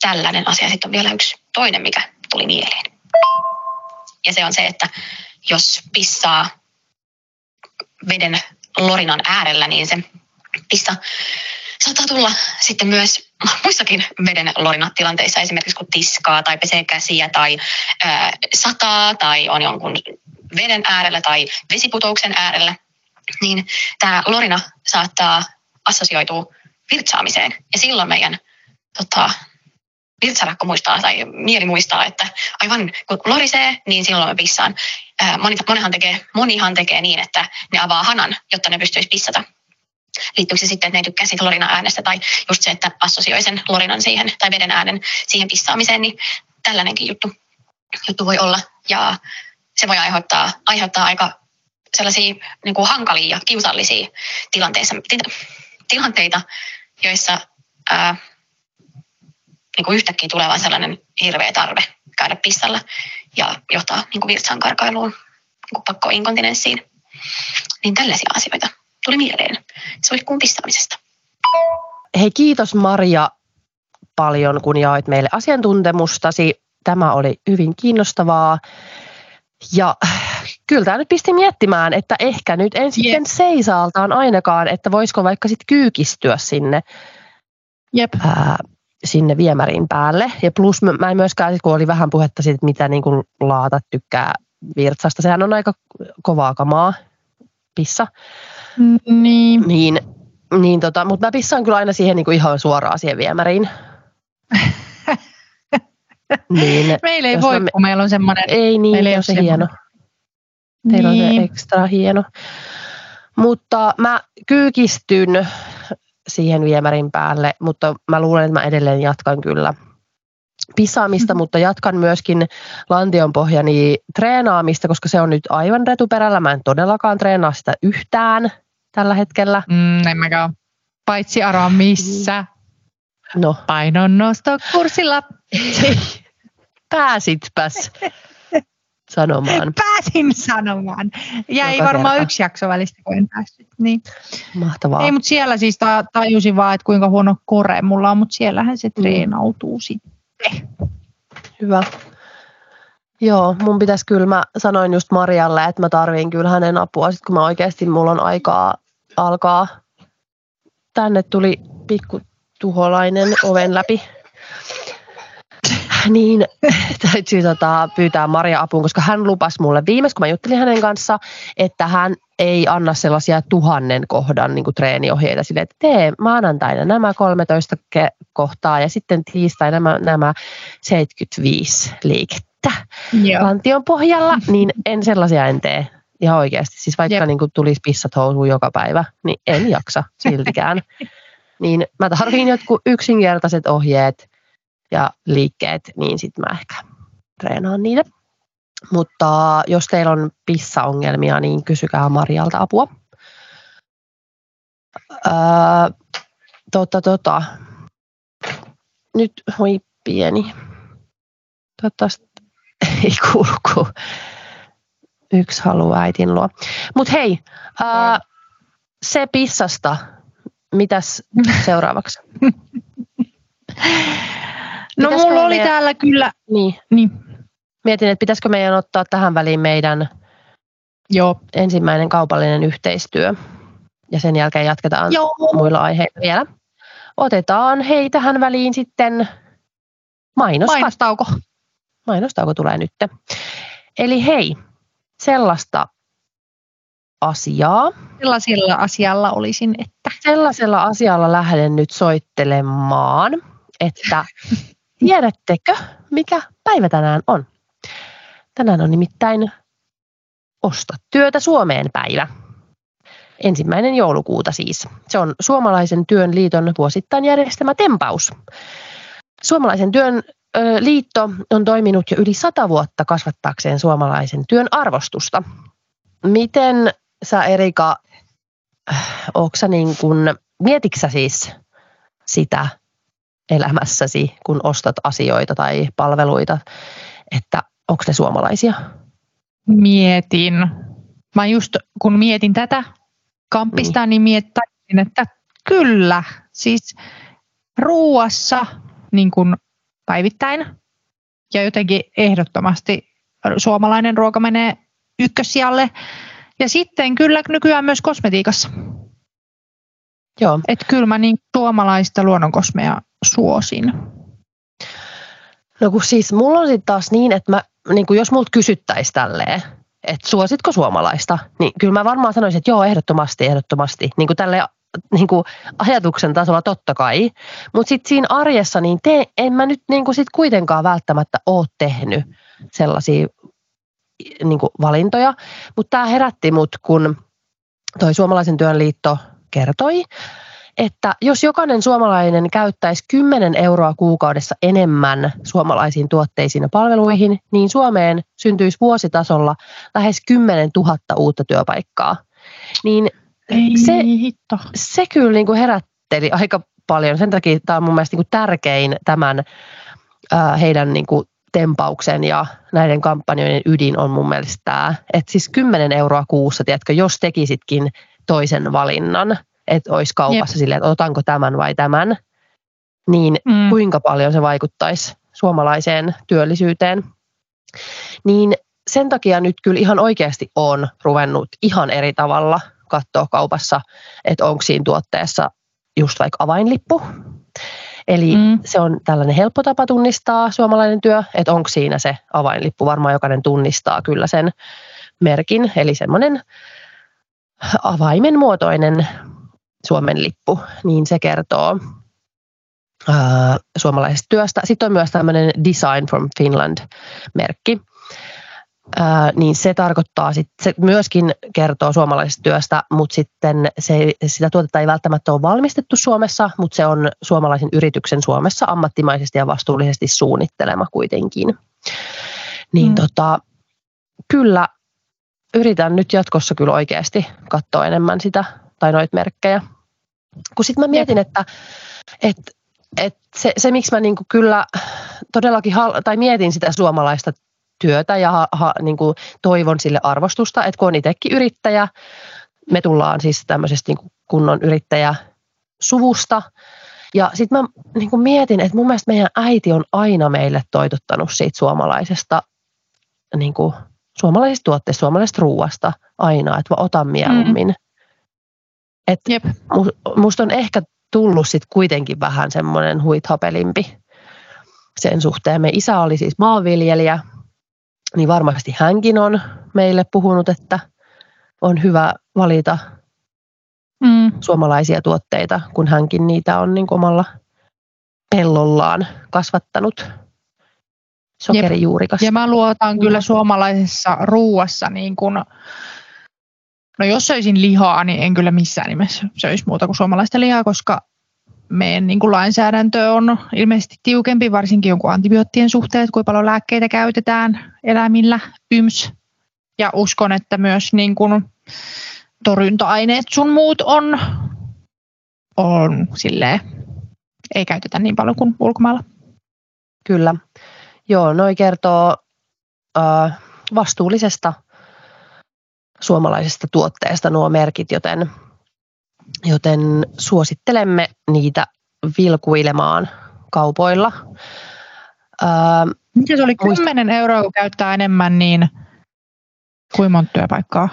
tällainen asia. Sitten on vielä yksi toinen, mikä tuli mieleen. Ja se on se, että jos pissaa veden lorinan äärellä, niin se pissa saattaa tulla sitten myös muissakin veden lorinatilanteissa, esimerkiksi kun tiskaa tai pesee käsiä tai ää, sataa tai on jonkun veden äärellä tai vesiputouksen äärellä, niin tämä lorina saattaa assosioitua virtsaamiseen. Ja silloin meidän tota, virtsarakko muistaa tai mieli muistaa, että aivan kun lorisee, niin silloin me pissaan. Monihan, tekee, monihan tekee niin, että ne avaa hanan, jotta ne pystyisi pissata liittyykö se sitten, että ne ei tykkää siitä lorina äänestä tai just se, että assosioi sen lorinan siihen tai veden äänen siihen pissaamiseen, niin tällainenkin juttu, juttu voi olla. Ja se voi aiheuttaa, aiheuttaa aika sellaisia niin kuin hankalia ja kiusallisia tilanteita, tilanteita joissa ää, niin kuin yhtäkkiä tulee vaan sellainen hirveä tarve käydä pissalla ja johtaa niin kuin virtsan karkailuun, niin pakkoinkontinenssiin. Niin tällaisia asioita tuli mieleen suihkuun pistämisestä. Hei kiitos Maria paljon, kun jaoit meille asiantuntemustasi. Tämä oli hyvin kiinnostavaa. Ja kyllä tämä nyt pisti miettimään, että ehkä nyt en sitten yep. seisaaltaan ainakaan, että voisiko vaikka sitten kyykistyä sinne, Jep. Ää, sinne viemärin päälle. Ja plus mä en myöskään, kun oli vähän puhetta siitä, mitä niin kuin laatat tykkää virtsasta, sehän on aika kovaa kamaa, pissa. Niin. Niin, niin tota, mutta mä pissaan kyllä aina siihen niin kuin ihan suoraan siihen viemäriin. niin, meillä ei voi, mä, kun meillä on semmoinen. Ei niin, meillä ei ole se semmoinen. hieno. Teillä niin. on se niin. ekstra hieno. Mutta mä kyykistyn siihen viemärin päälle, mutta mä luulen, että mä edelleen jatkan kyllä pisaamista, mm-hmm. mutta jatkan myöskin lantionpohjani treenaamista, koska se on nyt aivan retuperällä. Mä en todellakaan treenaa sitä yhtään tällä hetkellä. Mm, en mäkään. Paitsi Ara, missä? No. Painonnostokurssilla. Pääsitpäs sanomaan. Pääsin sanomaan. Ja ei varmaan kerta. yksi jakso välistä, kun en päässyt. Niin. Mahtavaa. Ei, mutta siellä siis tajusin vaan, että kuinka huono kore mulla on, mutta siellähän se mm. treenautuu mm. sitten. Hyvä. Joo, mun pitäisi kyllä, mä sanoin just Marialle, että mä tarviin kyllä hänen apua, sit kun mä oikeasti, mulla on aikaa alkaa. Tänne tuli pikku tuholainen oven läpi. Niin täytyy tota, pyytää Maria apuun, koska hän lupasi mulle viimeis, kun mä juttelin hänen kanssa, että hän ei anna sellaisia tuhannen kohdan niin kuin treeniohjeita sille, että tee maanantaina nämä 13 ke- kohtaa ja sitten tiistaina nämä, nämä 75 liikettä Joo. lantion pohjalla, niin en sellaisia en tee ihan oikeasti. Siis vaikka niin kuin tulisi pissat housuun joka päivä, niin en jaksa siltikään. niin mä tarviin jotkut yksinkertaiset ohjeet ja liikkeet, niin sitten mä ehkä treenaan niitä. Mutta jos teillä on pissaongelmia, niin kysykää Marjalta apua. Öö, tota, tota. Nyt voi pieni. Toivottavasti ei kulku. Yksi haluaa äitin luo. Mutta hei, ää, se pissasta. Mitäs seuraavaksi? no mulla oli meidän... täällä kyllä... Niin. niin. Mietin, että pitäisikö meidän ottaa tähän väliin meidän Joo. ensimmäinen kaupallinen yhteistyö. Ja sen jälkeen jatketaan Joo. muilla aiheilla vielä. Otetaan hei tähän väliin sitten mainos. mainostauko. Mainostauko tulee nyt. Eli hei, sellaista asiaa. Sellaisella asialla olisin, että. Sellaisella asialla lähden nyt soittelemaan, että tiedättekö, mikä päivä tänään on? Tänään on nimittäin Osta työtä Suomeen päivä. Ensimmäinen joulukuuta siis. Se on Suomalaisen työn liiton vuosittain järjestämä tempaus. Suomalaisen työn liitto on toiminut jo yli sata vuotta kasvattaakseen suomalaisen työn arvostusta. Miten sä Erika, onko sä niin kun, mietitkö siis sitä elämässäsi, kun ostat asioita tai palveluita, että onko ne suomalaisia? Mietin. Mä just kun mietin tätä kamppista, niin, niin mietin, että kyllä, siis ruuassa niin kuin päivittäin ja jotenkin ehdottomasti suomalainen ruoka menee ykkösijalle Ja sitten kyllä nykyään myös kosmetiikassa. Joo. Että kyllä mä niin suomalaista luonnonkosmea suosin. No kun siis mulla on sitten taas niin, että mä, niin jos multa kysyttäisiin tälleen, että suositko suomalaista, niin kyllä mä varmaan sanoisin, että joo, ehdottomasti, ehdottomasti. Niin kuin tälle niin kuin ajatuksen tasolla totta kai. Mutta sitten siinä arjessa, niin te, en mä nyt niin kuin sit kuitenkaan välttämättä ole tehnyt sellaisia niin kuin valintoja. Mutta tämä herätti mut, kun toi Suomalaisen työn liitto kertoi, että jos jokainen suomalainen käyttäisi 10 euroa kuukaudessa enemmän suomalaisiin tuotteisiin ja palveluihin, niin Suomeen syntyisi vuositasolla lähes 10 000 uutta työpaikkaa. Niin Ei se, hitto. se kyllä niin kuin herätteli aika paljon. Sen takia tämä on mun mielestä niin kuin tärkein tämän ää, heidän niin kuin tempauksen ja näiden kampanjoiden ydin on mun mielestä tämä, että siis 10 euroa kuussa, tiedätkö, jos tekisitkin toisen valinnan, että olisi kaupassa Jep. silleen, että otanko tämän vai tämän, niin mm. kuinka paljon se vaikuttaisi suomalaiseen työllisyyteen. Niin sen takia nyt kyllä ihan oikeasti on ruvennut ihan eri tavalla katsoa kaupassa, että onko siinä tuotteessa just vaikka avainlippu. Eli mm. se on tällainen helppo tapa tunnistaa suomalainen työ, että onko siinä se avainlippu. Varmaan jokainen tunnistaa kyllä sen merkin, eli semmoinen avaimen muotoinen Suomen lippu, niin se kertoo ää, suomalaisesta työstä. Sitten on myös tämmöinen Design from Finland-merkki. Niin se tarkoittaa, sit, se myöskin kertoo suomalaisesta työstä, mutta sitten se, sitä tuotetta ei välttämättä ole valmistettu Suomessa, mutta se on suomalaisen yrityksen Suomessa ammattimaisesti ja vastuullisesti suunnittelema kuitenkin. Niin mm. tota, kyllä yritän nyt jatkossa kyllä oikeasti katsoa enemmän sitä tai noita merkkejä. Kun sitten mä mietin, että, että, että se, se, miksi mä niinku kyllä todellakin hal- tai mietin sitä suomalaista työtä ja ha, ha, niin kuin toivon sille arvostusta, että kun on itsekin yrittäjä, me tullaan siis tämmöisestä niin kunnon yrittäjä suvusta. Ja sitten mä niin kuin mietin, että mun mielestä meidän äiti on aina meille toitottanut siitä suomalaisesta, niin kuin, suomalaisista tuotteista, suomalaisesta ruuasta aina, että mä otan mieluummin. Mm. Et Jep. Musta on ehkä tullut sitten kuitenkin vähän semmoinen huithapelimpi sen suhteen. Me isä oli siis maanviljelijä, niin varmasti hänkin on meille puhunut, että on hyvä valita mm. suomalaisia tuotteita, kun hänkin niitä on niin omalla pellollaan kasvattanut sokerijuurikas. Ja mä luotan kyllä suomalaisessa ruuassa niin kun, no jos söisin lihaa, niin en kyllä missään nimessä söisi muuta kuin suomalaista lihaa, koska meidän niin kuin lainsäädäntö on ilmeisesti tiukempi, varsinkin jonkun antibioottien suhteen, kuinka paljon lääkkeitä käytetään eläimillä, yms. Ja uskon, että myös niin kuin torjunta-aineet sun muut on, on silleen, ei käytetä niin paljon kuin ulkomailla. Kyllä. Joo, noi kertoo äh, vastuullisesta suomalaisesta tuotteesta nuo merkit, joten joten suosittelemme niitä vilkuilemaan kaupoilla. Mitä se oli 10 euroa, kun käyttää enemmän, niin kuinka monta työpaikkaa?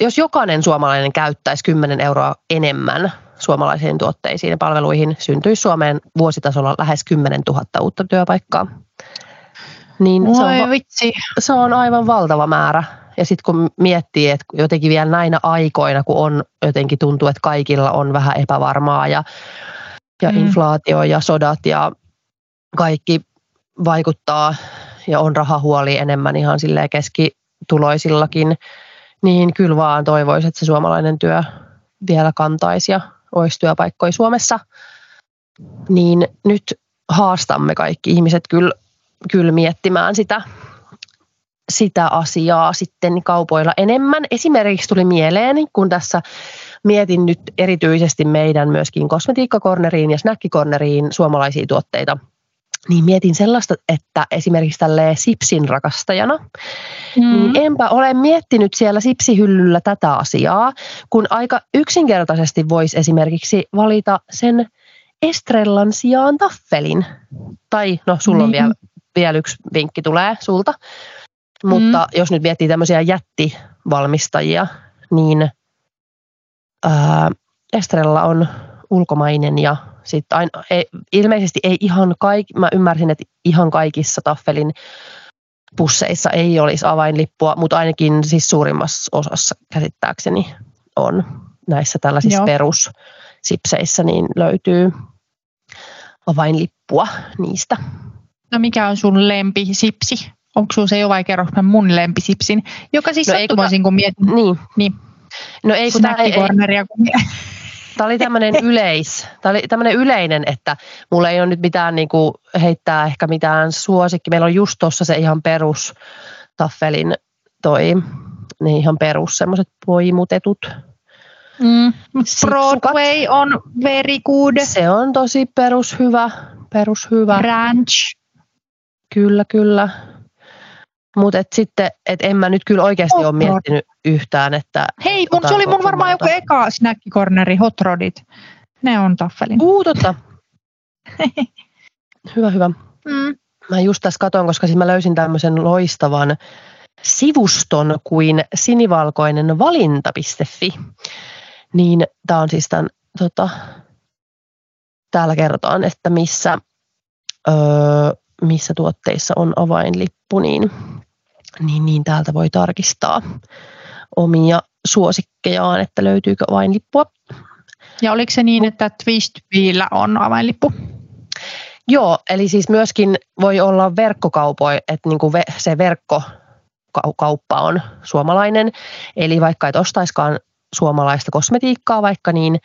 Jos jokainen suomalainen käyttäisi 10 euroa enemmän suomalaisiin tuotteisiin ja palveluihin, syntyisi Suomeen vuositasolla lähes 10 000 uutta työpaikkaa. Niin se on, vitsi. se on aivan valtava määrä. Ja sitten kun miettii, että jotenkin vielä näinä aikoina, kun on jotenkin tuntuu, että kaikilla on vähän epävarmaa ja, ja mm. inflaatio ja sodat ja kaikki vaikuttaa ja on rahahuoli enemmän ihan silleen keskituloisillakin, niin kyllä vaan toivoisin, että se suomalainen työ vielä kantaisi ja olisi työpaikkoja Suomessa. Niin nyt haastamme kaikki ihmiset kyllä, kyllä miettimään sitä sitä asiaa sitten kaupoilla enemmän. Esimerkiksi tuli mieleen, kun tässä mietin nyt erityisesti meidän myöskin kosmetiikkakorneriin ja snäkkikorneriin suomalaisia tuotteita, niin mietin sellaista, että esimerkiksi tälle sipsin rakastajana, mm. niin enpä ole miettinyt siellä sipsihyllyllä tätä asiaa, kun aika yksinkertaisesti voisi esimerkiksi valita sen Estrellan sijaan taffelin. Tai no, sulla on niin. vielä, vielä yksi vinkki tulee sulta. Mutta mm. jos nyt miettii tämmöisiä jättivalmistajia, niin ää, Estrella on ulkomainen ja sitten aina, ei, ilmeisesti ei ihan kaikki, mä ymmärsin, että ihan kaikissa Taffelin pusseissa ei olisi avainlippua, mutta ainakin siis suurimmassa osassa käsittääkseni on näissä tällaisissa Joo. perussipseissä, niin löytyy avainlippua niistä. No mikä on sun lempisipsi? Onko sun se jo vai kerro mun lempisipsin? Joka siis no sattumoisin, kun mietin. Niin. niin. No ei kun tämä ei, kun Tämä oli tämmöinen yleis, tämä oli tämmöinen yleinen, että mulla ei ole nyt mitään niin kuin heittää ehkä mitään suosikki. Meillä on just tuossa se ihan perus taffelin toi, ne ihan perus semmoiset poimutetut. Mm, Broadway on very good. Se on tosi perus hyvä. Perus hyvä. Ranch. Kyllä, kyllä. Mutta et sitten, et en mä nyt kyllä oikeasti ole miettinyt yhtään, että... Hei, mun, se oli mun varmaan joku eka snackikorneri, hot rodit. Ne on taffelin. Uu, totta. hyvä, hyvä. Mm. Mä just tässä katon, koska siis mä löysin tämmöisen loistavan sivuston kuin sinivalkoinen valinta.fi. Niin tämä on siis tämän, tota, täällä kerrotaan, että missä, öö, missä tuotteissa on avainlippu, niin niin, niin täältä voi tarkistaa omia suosikkejaan, että löytyykö avainlippua. Ja oliko se niin, että Twistviillä on avainlippu? Joo, eli siis myöskin voi olla verkkokaupoja, että niin kuin se verkkokauppa on suomalainen, eli vaikka et ostaiskaan suomalaista kosmetiikkaa vaikka, niin,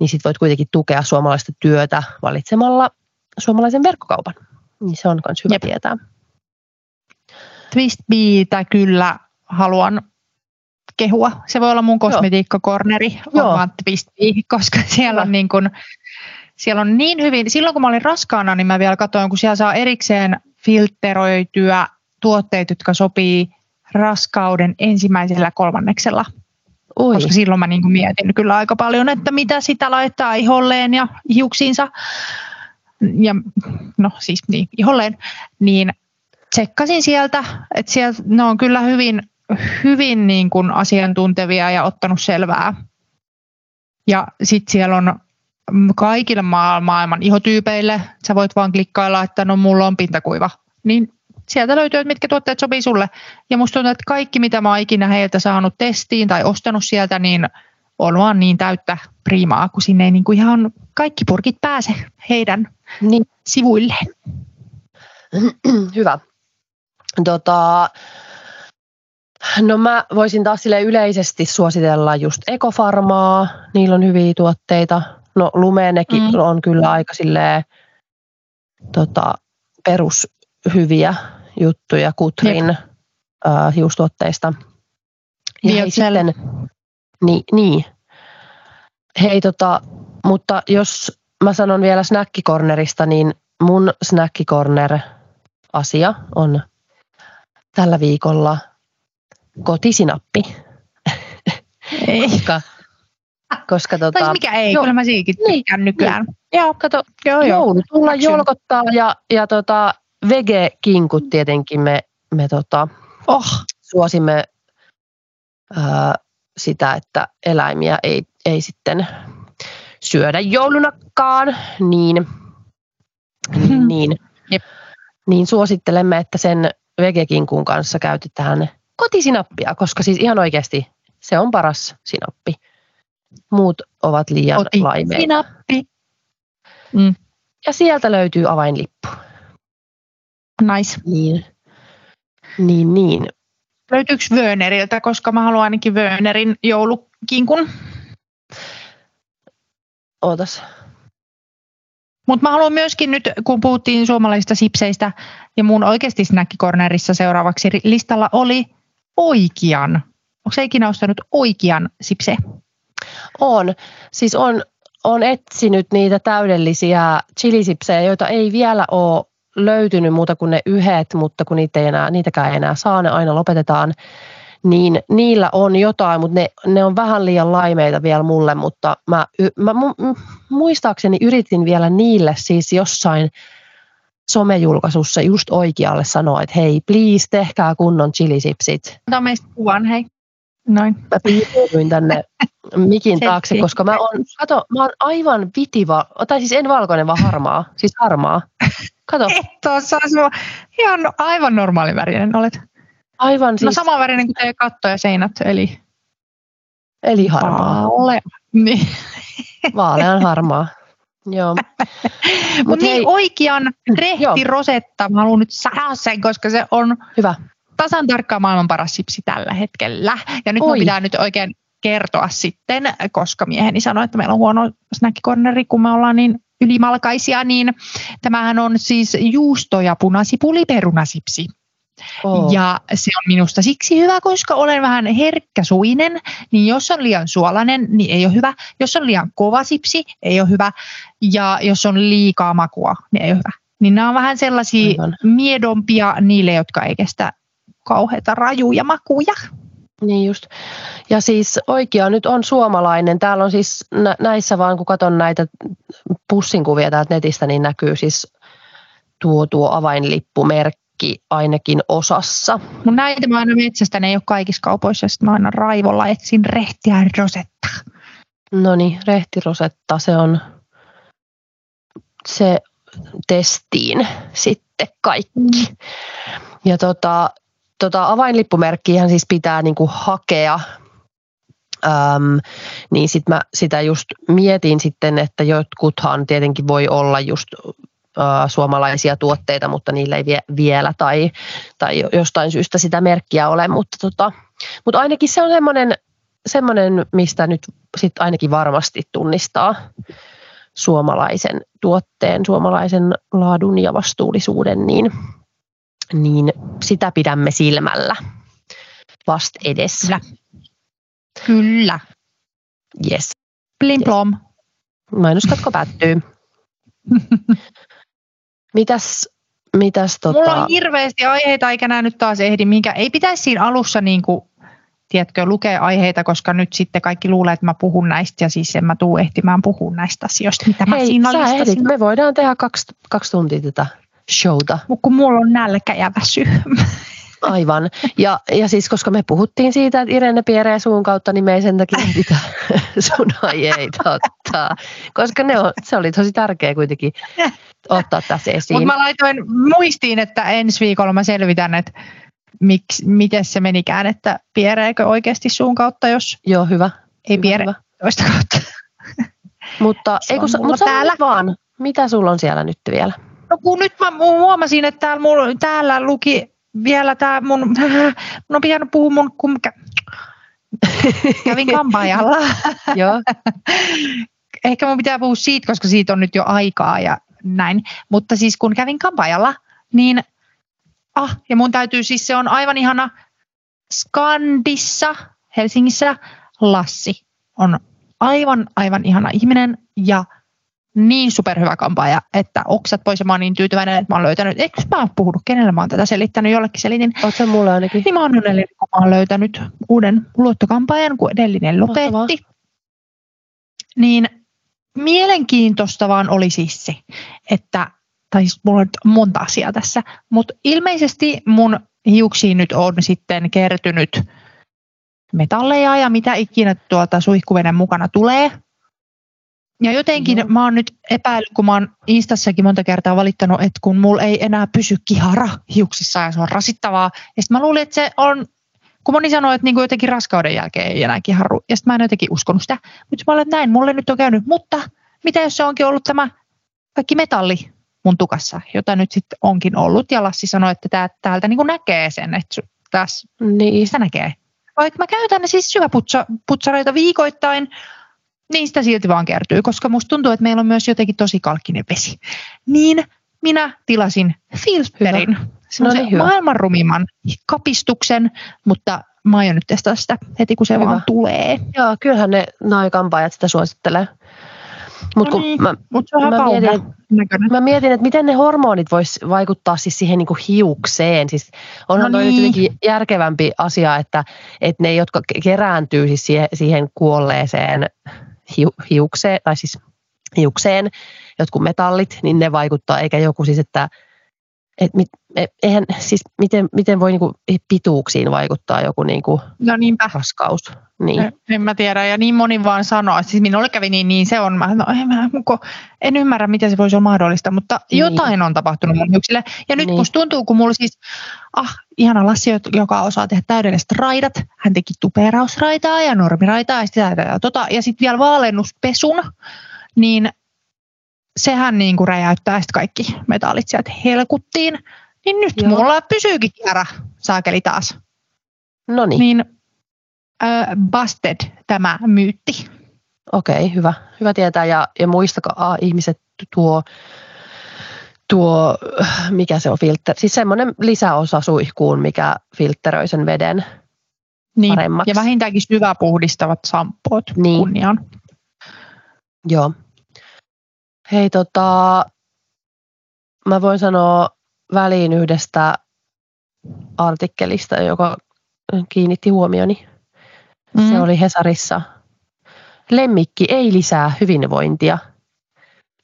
niin sit voit kuitenkin tukea suomalaista työtä valitsemalla suomalaisen verkkokaupan. Niin se on myös hyvä Jep. tietää. Twist Beetä kyllä haluan kehua. Se voi olla mun kosmetiikkakorneri, oma Twist Bee, koska siellä on, niin kun, siellä on niin hyvin. Silloin kun mä olin raskaana, niin mä vielä katsoin, kun siellä saa erikseen filteröityä tuotteet, jotka sopii raskauden ensimmäisellä kolmanneksella. Ui. Koska silloin mä niin mietin kyllä aika paljon, että mitä sitä laittaa iholleen ja hiuksiinsa. Ja no siis niin, iholleen. Niin tsekkasin sieltä, että sieltä ne on kyllä hyvin, hyvin niin kuin asiantuntevia ja ottanut selvää. Ja sitten siellä on kaikille maailman ihotyypeille, sä voit vaan klikkailla, että no mulla on pintakuiva. Niin sieltä löytyy, että mitkä tuotteet sopii sulle. Ja musta tuntuu, että kaikki mitä mä oon ikinä heiltä saanut testiin tai ostanut sieltä, niin on vaan niin täyttä priimaa, kun sinne ei niin kuin ihan kaikki purkit pääse heidän niin. sivuilleen. Hyvä. Tota, no mä voisin taas sille yleisesti suositella just ekofarmaa, niillä on hyviä tuotteita. No Lumenekin mm. on kyllä aika silleen, tota, perushyviä juttuja Kutrin äh, hiustuotteista. Ja hei, sitten, niin, niin. Hei tota, mutta jos mä sanon vielä snackikornerista, niin mun snackikorner asia on tällä viikolla kotisinappi. Ei. koska, koska tota, tai mikä ei, jo, kyllä mä siikin niin, nykyään. Niin. Joo, kato, joo, joo. joulu tulla jolkottaa ja, ja tota, vege-kinkut tietenkin me, me tota, oh. suosimme ää, sitä, että eläimiä ei, ei sitten syödä joulunakaan, niin, niin, niin, niin suosittelemme, että sen vegekinkun kanssa käytetään kotisinappia, koska siis ihan oikeasti se on paras sinappi. Muut ovat liian laimeita. Sinappi. Mm. Ja sieltä löytyy avainlippu. Nice. Niin. Niin, niin. Löytyykö Wöneriltä, koska mä haluan ainakin Wönerin joulukinkun. Ootas. Mutta mä haluan myöskin nyt, kun puhuttiin suomalaisista sipseistä ja mun oikeasti snackikornerissa seuraavaksi listalla oli oikean. Onko se ikinä ostanut oikean sipse? On. Siis on, on etsinyt niitä täydellisiä chilisipsejä, joita ei vielä ole löytynyt muuta kuin ne yhdet, mutta kun niitä ei enää, niitäkään ei enää saa, ne aina lopetetaan niin niillä on jotain, mutta ne, ne on vähän liian laimeita vielä mulle, mutta mä, mä mu, muistaakseni yritin vielä niille siis jossain somejulkaisussa just oikealle sanoa, että hei, please, tehkää kunnon chilisipsit. Ota meistä kuvan, hei. Noin. Mä piirryin tänne mikin taakse, koska mä oon, kato, mä oon aivan vitiva, tai siis en valkoinen, vaan harmaa. Siis harmaa. Kato, tuossa on ihan aivan normaali värinen olet. aivan No siis, sama värinen kuin teidän katto ja seinät, eli eli harmaa. Vaale. Niin. Vaalean harmaa. Joo. Mut niin hei, oikean Joo. rehti rosetta, mä haluan nyt sanoa sen, koska se on hyvä. tasan tarkkaan maailman paras sipsi tällä hetkellä. Ja nyt Oi. mun pitää nyt oikein kertoa sitten, koska mieheni sanoi, että meillä on huono snackikorneri, kun me ollaan niin ylimalkaisia, niin tämähän on siis juusto- ja punasipuliperunasipsi. Oh. Ja se on minusta siksi hyvä, koska olen vähän herkkäsuinen, niin jos on liian suolainen, niin ei ole hyvä. Jos on liian kova sipsi, ei ole hyvä. Ja jos on liikaa makua, niin ei ole hyvä. Niin nämä on vähän sellaisia Aivan. miedompia niille, jotka ei kestä kauheita rajuja makuja. Niin just. Ja siis oikea nyt on suomalainen. Täällä on siis nä- näissä vaan, kun katson näitä pussinkuvia täältä netistä, niin näkyy siis tuo, tuo avainlippumerkki ainakin osassa. Mutta näitä mä aina metsästä, ne ei ole kaikissa kaupoissa, sitten mä aina raivolla etsin rehtiä rosetta. No niin, rehtirosetta, se on se testiin sitten kaikki. Ja tota, tota avainlippumerkkiä siis pitää niinku hakea, Öm, niin sit mä sitä just mietin sitten, että jotkuthan tietenkin voi olla just suomalaisia tuotteita, mutta niillä ei vie, vielä tai, tai jostain syystä sitä merkkiä ole, mutta, tota, mutta ainakin se on semmoinen, semmoinen, mistä nyt sit ainakin varmasti tunnistaa suomalaisen tuotteen, suomalaisen laadun ja vastuullisuuden, niin, niin sitä pidämme silmällä vast edessä. Kyllä. Kyllä. Yes. Plim plom. Mainoskatko päättyy. Mitäs, mitäs tota... Mulla on hirveästi aiheita, eikä nämä nyt taas ehdi, minkä ei pitäisi siinä alussa niin kuin, tiedätkö, lukea aiheita, koska nyt sitten kaikki luulee, että mä puhun näistä ja siis en mä tuu ehtimään puhua näistä asioista, mitä mä Hei, siinä sä ehdit. Me voidaan tehdä kaksi, kaksi tuntia tätä showta. Mut kun mulla on nälkä ja väsy. Aivan. Ja, ja siis koska me puhuttiin siitä, että Irene pieree suun kautta, niin me ei sen takia ehditä sun aiheita ottaa. Koska ne on, se oli tosi tärkeä kuitenkin ottaa tässä esiin. Mutta mä laitoin muistiin, että ensi viikolla mä selvitän, että miksi, miten se menikään, että piereekö oikeasti suun kautta, jos Joo, hyvä. ei hyvä, piere hyvä. toista kautta. Mutta, ei, kun, mutta täällä. vaan, mitä sulla on siellä nyt vielä? No kun nyt mä huomasin, että täällä, mulla, täällä luki vielä tämä mun, mun on pitänyt puhua mun, kun kä- kävin kampaajalla. Joo, Ehkä mun pitää puhua siitä, koska siitä on nyt jo aikaa ja näin. Mutta siis kun kävin kampaajalla, niin ah, ja mun täytyy siis, se on aivan ihana Skandissa, Helsingissä, Lassi on aivan, aivan ihana ihminen ja niin superhyvä kampaaja, että oksat pois ja mä oon niin tyytyväinen, että mä oon löytänyt, eikö mä oon puhunut, kenelle mä oon tätä selittänyt, jollekin selitin, oot sä mulle ainakin. niin mä oon onnellinen, kun mä oon löytänyt uuden luottokampaajan, kun edellinen Mahtavaa. lopetti. Niin mielenkiintoista vaan oli siis se, että, tai siis mulla on monta asiaa tässä, mutta ilmeisesti mun hiuksiin nyt on sitten kertynyt metalleja ja mitä ikinä tuolta suihkuveden mukana tulee. Ja jotenkin Joo. mä oon nyt epäillyt, kun mä oon Instassakin monta kertaa valittanut, että kun mulla ei enää pysy kihara hiuksissa ja se on rasittavaa. Ja sitten mä luulin, että se on, kun moni sanoo, että niinku jotenkin raskauden jälkeen ei enää kiharu. Ja sitten mä en jotenkin uskonut sitä. Mutta mä olen, näin, mulle nyt on käynyt. Mutta mitä jos se onkin ollut tämä kaikki metalli mun tukassa, jota nyt sitten onkin ollut. Ja Lassi sanoi, että tää, täältä niinku näkee sen, että tässä Niin, sitä näkee. Vaikka mä käytän ne siis syväputsareita viikoittain, niin sitä silti vaan kertyy, koska musta tuntuu, että meillä on myös jotenkin tosi kalkkinen vesi. Niin minä tilasin filterin, semmoisen No niin, hyvä. maailman rumimman kapistuksen, mutta mä aion nyt testata sitä heti, kun se Hyvä. vaan tulee. joo, kyllähän ne naikampaajat sitä suosittelee. Mutta No niin. mä, se on Mä mietin, näköinen. Mä mietin, että miten ne hormonit vois vaikuttaa siis siihen niinku hiukseen. Siis onhan No no toi niin. nyt jotenkin järkevämpi asia, että, että ne, jotka ke- kerääntyy siis siihen, siihen kuolleeseen hiu, hiukseen, tai siis hiukseen, jotkut metallit, niin ne vaikuttaa, eikä joku siis, että et mit, e- eihän, siis miten, miten voi niinku pituuksiin vaikuttaa joku niinku No niinpä. raskaus. Niin. En, en mä tiedä, ja niin moni vaan sanoo. Siis minulle kävi niin, niin se on. Mä, no, en, mä, muko, en ymmärrä, miten se voisi olla mahdollista, mutta Niin. jotain on tapahtunut mun hiuksille. Ja nyt Niin. musta tuntuu, kun mulla siis, ah, ihana Lassi, joka osaa tehdä täydelliset raidat. Hän teki tupeerausraitaa ja normiraitaa ja sitä ja, tota, ja sitten vielä vaalennuspesun, niin sehän niin kuin räjäyttää sit kaikki metallit sieltä helkuttiin. Niin nyt Joo. Mulla pysyykin kierä saakeli taas. No niin, äh, busted tämä myytti. okei, hyvä. Hyvä tietää. Ja, ja muistakaa ihmiset tuo, tuo, mikä se on filter, siis semmoinen lisäosa suihkuun, mikä filteröi sen veden. Niin. Paremmaksi. Ja vähintäänkin syväpuhdistavat sampoot Niin. kunniaan. Joo. Hei tota, mä voin sanoa väliin yhdestä artikkelista, joka kiinnitti huomioni. Mm. Se oli Hesarissa. Lemmikki ei lisää hyvinvointia.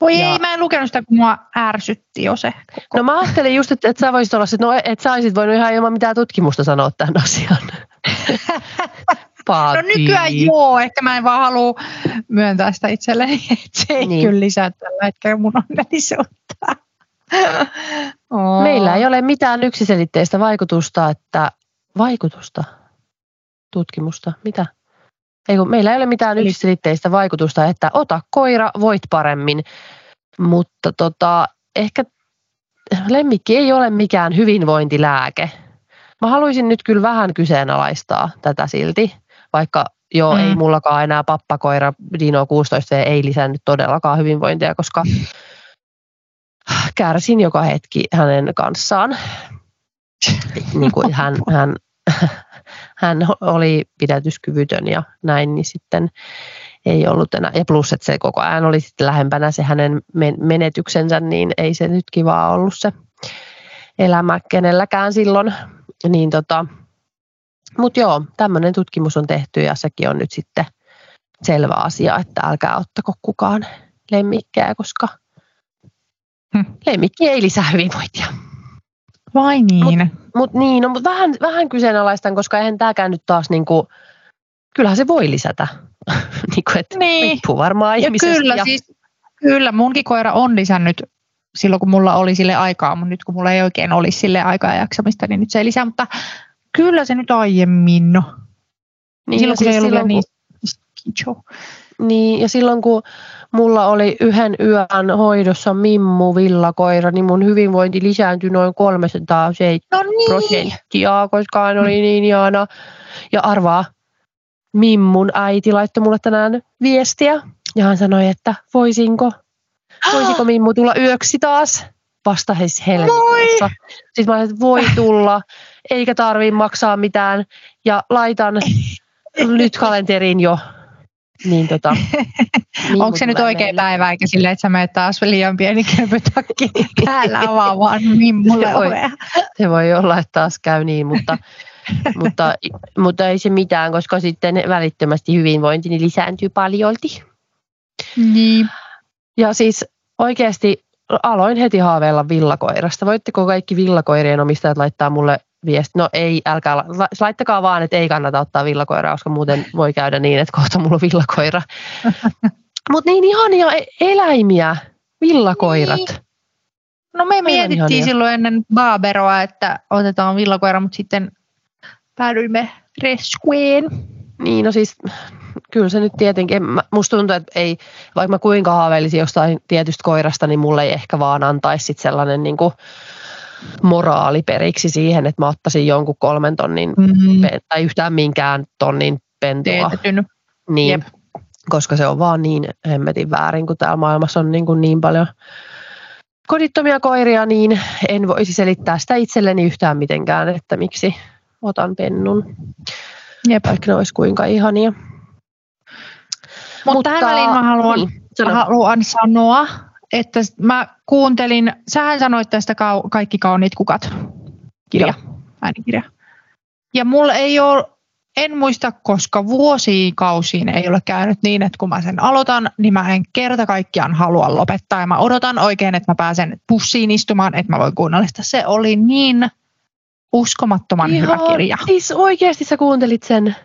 Voi Ja- ei, mä en lukenut sitä, kun mua ärsytti jo se. Koko. No mä ajattelin just, että, että sä voisit olla että no, et sä olisit voinut ihan ilman mitään tutkimusta sanoa tämän asian. no nykyään joo, ehkä mä en vaan halua myöntää sitä itselleni, että se ei Niin. kyllä lisää tällä hetkellä mun onnellisuutta. oh. Meillä ei ole mitään yksiselitteistä vaikutusta, että vaikutusta, tutkimusta, mitä? Ei, kun meillä ei ole mitään Eli- yksiselitteistä vaikutusta, että ota koira, voit paremmin, mutta tota, ehkä lemmikki ei ole mikään hyvinvointilääke. Mä haluaisin nyt kyllä vähän kyseenalaistaa tätä silti, vaikka joo, Mm. ei mullakaan enää pappakoira Dino 16 ei lisännyt todellakaan hyvinvointia, koska kärsin joka hetki hänen kanssaan. Niin kuin hän, hän, hän oli pidätyskyvytön ja näin, niin sitten ei ollut enää. Ja plus, että se koko ajan oli sitten lähempänä se hänen men- menetyksensä, niin ei se nyt kivaa ollut se elämä kenelläkään silloin. Niin tota, Mutta joo, tämmöinen tutkimus on tehty ja sekin on nyt sitten selvä asia, että älkää ottako kukaan lemmikkejä, koska Hm. lemmikki ei lisää hyvinvointia. Vai niin? Mutta niin, no, mut vähän, vähän kyseenalaistan, koska eihän tämäkään nyt taas niinku, kyllähän se voi lisätä. niinku, et Niin. riippuu varmaan Ja ihmisestä. kyllä, ja, siis, kyllä, munkin koira on lisännyt silloin, kun mulla oli sille aikaa, mutta nyt kun mulla ei oikein olisi sille aikaa ja jaksamista, niin nyt se ei lisää, mutta kyllä se nyt aiemmin, no. niin, silloin, kun se ei ollut vielä silloin, niin kun, niin, ja silloin kun mulla oli yhden yön hoidossa Mimmu villakoira, niin mun hyvinvointi lisääntyi noin 307 No niin. prosenttia, koska hän oli niin ihana. Ja arvaa, Mimmun äiti laittoi mulle tänään viestiä. Ja hän sanoi, että voisinko, voisiko Mimmu tulla yöksi taas? Vasta siis helmikuussa. Siis mä olin, että voi tulla, eikä tarvii maksaa mitään. Ja laitan nyt kalenteriin jo. Niin tota, Mimmu Onko se nyt oikea päivä, eikä silleen, että sä menet taas liian pieni köpötakki päällä avaamaan mimmulle Se voi. ovea? Se voi olla, että taas käy niin, mutta, mutta, mutta ei se mitään, koska sitten välittömästi hyvinvointi niin lisääntyy paljolti. Niin. Ja siis oikeasti aloin heti haaveilla villakoirasta. Voitteko kaikki villakoirien omistajat laittaa mulle viesti? No ei, älkää, la- la- laittakaa vaan, että ei kannata ottaa villakoiraa, koska muuten voi käydä niin, että kohta mulla on villakoira. Mutta niin ihania e- eläimiä, villakoirat. Niin. No me Aivan mietittiin ihania. silloin ennen Baaberoa, että otetaan villakoira, mutta sitten päädyimme rescueen. Niin, no siis kyllä se nyt tietenkin, musta tuntuu, että ei, vaikka mä kuinka haaveilisin jostain tietystä koirasta, niin mulle ei ehkä vaan antaisi sit sellainen niin kuin moraali periksi siihen, että mä ottaisin jonkun kolmen tonnin Mm. pe- tai yhtään minkään tonnin pentua. Teetetyn. Niin, Jep. koska se on vaan niin hemmetin väärin, kun täällä maailmassa on niin, kuin niin paljon kodittomia koiria, niin en voisi selittää sitä itselleni yhtään mitenkään, että miksi otan pennun, Jep. vaikka ne olisi kuinka ihania. Mutta tähän väliin mä haluan, Niin, sano. haluan sanoa, että mä kuuntelin, sähän sanoit tästä kau, Kaikki kauniit kukat kirja, äänikirja. Ja mulla ei ole en muista, koska vuosikausiin ei ole käynyt niin, että kun mä sen aloitan, niin mä en kerta kaikkiaan halua lopettaa. Ja mä odotan oikein, että mä pääsen bussiin istumaan, että mä voin kuunnella sitä. Se oli niin uskomattoman Ihan, hyvä kirja. Siis oikeasti sä kuuntelit sen.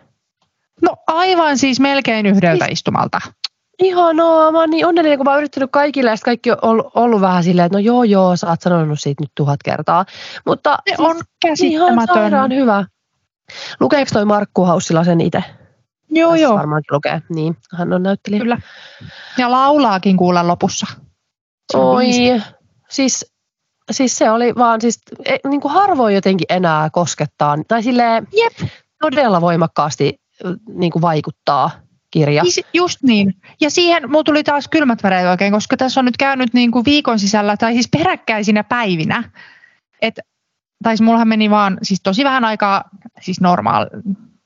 No aivan siis melkein yhdeltä Siis- istumalta. Ihanaa, mä oon niin onnellinen, kun mä oon yrittänyt kaikille ja kaikki on ollut, ollut vähän silleen, että no joo joo, sä oot sanonut siitä nyt tuhat kertaa. Mutta Se siis on ihan käsittämätön. sairaan hyvä. Lukeeko toi Markku Haussila sen itse? Joo, siis joo, Varmaankin lukee, niin. Hän on näyttelijä. kyllä. Ja laulaakin kuulla lopussa. Se Oi, biisi. siis, siis se oli vaan, siis e, niin kuin harvoin jotenkin enää koskettaa, tai silleen Jep. todella voimakkaasti niin kuin vaikuttaa kirja. Siis just niin. Ja siihen mulla tuli taas kylmät väreet oikein, koska tässä on nyt käynyt niin kuin viikon sisällä, tai siis peräkkäisinä päivinä. Et, tai siis mullahan meni vaan siis tosi vähän aikaa, siis normaal,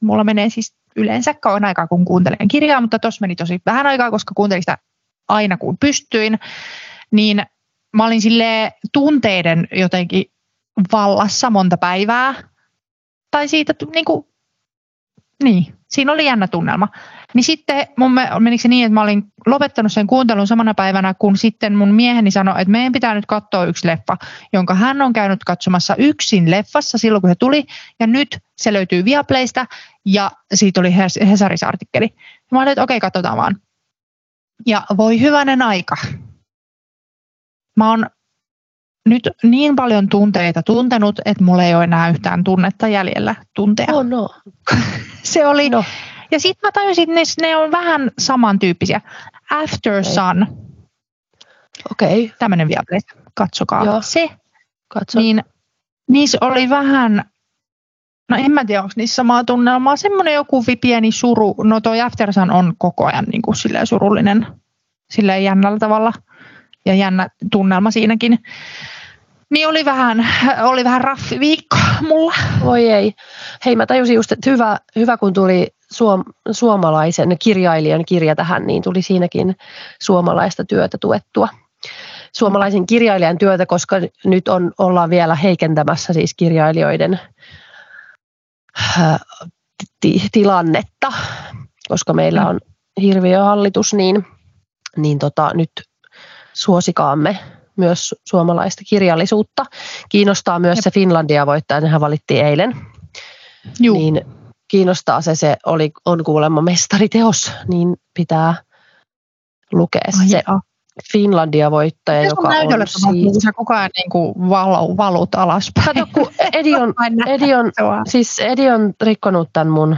mulla menee siis yleensä kauan aikaa, kun kuuntelen kirjaa, mutta tuossa meni tosi vähän aikaa, koska kuuntelin sitä aina kun pystyin. Niin mä olin sille tunteiden jotenkin vallassa monta päivää. Tai siitä, niin kuin, niin, siinä oli jännä tunnelma. Niin sitten mun me, menikö se niin, että mä olin lopettanut sen kuuntelun samana päivänä, kun sitten mun mieheni sanoi, että meidän pitää nyt katsoa yksi leffa, jonka hän on käynyt katsomassa yksin leffassa silloin, kun se tuli. Ja nyt se löytyy Viaplaysta ja siitä oli Hes- Hesarissa artikkeli. Ja mä olin, että okei, katsotaan vaan. Ja voi hyvänen aika. Mä oon nyt niin paljon tunteita tuntenut, että mulla ei ole enää yhtään tunnetta jäljellä tuntea. Oh no. Se oli, no. Ja sitten mä tajusin, että ne, ne on vähän samantyyppisiä. After Sun, Okei, okay. tämmöinen Viaplay, katsokaa Joo. se. katso. Niin niissä oli vähän, no en mä tiedä, onko niissä samaa tunnelmaa, semmoinen joku pieni suru. No toi After Sun on koko ajan niin kuin silleen surullinen, silleen jännällä tavalla ja jännä tunnelma siinäkin. Niin oli vähän, oli vähän raffi viikko mulla. Voi ei. Hei, mä tajusin just, että hyvä, hyvä kun tuli suom, suomalaisen kirjailijan kirja tähän, niin tuli siinäkin suomalaista työtä tuettua. Suomalaisen kirjailijan työtä, koska nyt on, ollaan vielä heikentämässä siis kirjailijoiden äh, ti- tilannetta, koska meillä on hirviö hallitus, niin, niin tota, nyt suosikaamme myös suomalaista kirjallisuutta. Kiinnostaa myös Jep. se Finlandia voittaja, nehän valittiin eilen. Juu. Niin kiinnostaa se, se oli, on kuulemma mestariteos, niin pitää lukea Ai se jaa. Finlandia voittaja, Mitä sun joka on kun sä koko ajan niin kuin valu, valut alaspäin? Kato, kun Edi on, Edi on, siis Edi on rikkonut tämän mun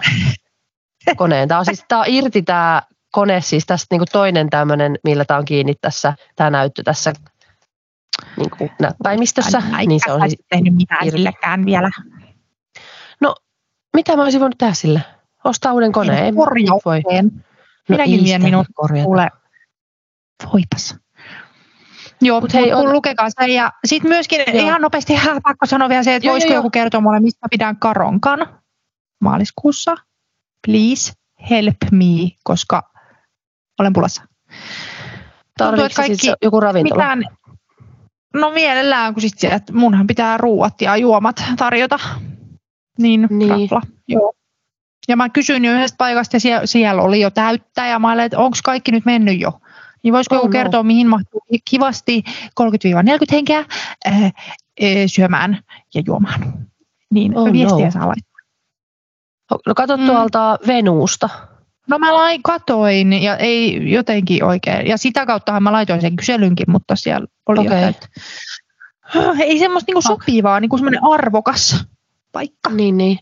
koneen. Tämä on siis tää on irti tämä kone, siis tästä niinku toinen tämmöinen, millä tämä on kiinni tässä, tämä näyttö tässä niinku näppäimistössä. Ai, Niin se on siis, tehnyt mitään irti. sillekään vielä. Mitä mä olisin voinut tehdä sille? Ostaa uuden koneen. Ei- voi. No Minäkin ei vien minut. Kuule, voipas. Joo, Mut mutta hei, on- lukekaa se. Ja sitten myöskin Joo. ihan nopeasti äh, pakko sanoa vielä se, että Joo, voisiko joo, joku kertoa mulle, mistä pidän karonkan maaliskuussa. Please help me, koska olen pulassa. Tarvitsetko kaikki- siis joku ravintola? Mitään, no mielellään, kun sit että munhan pitää ruuat ja juomat tarjota. Niin, Niin. rafla. Joo. Ja mä kysyin jo yhdestä paikasta ja siellä, siellä oli jo täyttä ja mä olin, että onko kaikki nyt mennyt jo. Niin voisiko Oh joku no. kertoa, mihin mahtuu kivasti 30-40 henkeä äh, äh, syömään ja juomaan. Niin Oh oh viestiä no. saa laittaa. No kato Mm. tuolta Venuusta. No mä lai, katoin ja ei jotenkin oikein. Ja sitä kauttahan mä laitoin sen kyselynkin, mutta siellä oli okay. jotain. Ei semmoista niinku sopivaa, niinku semmoinen arvokas paikka Niin, niin.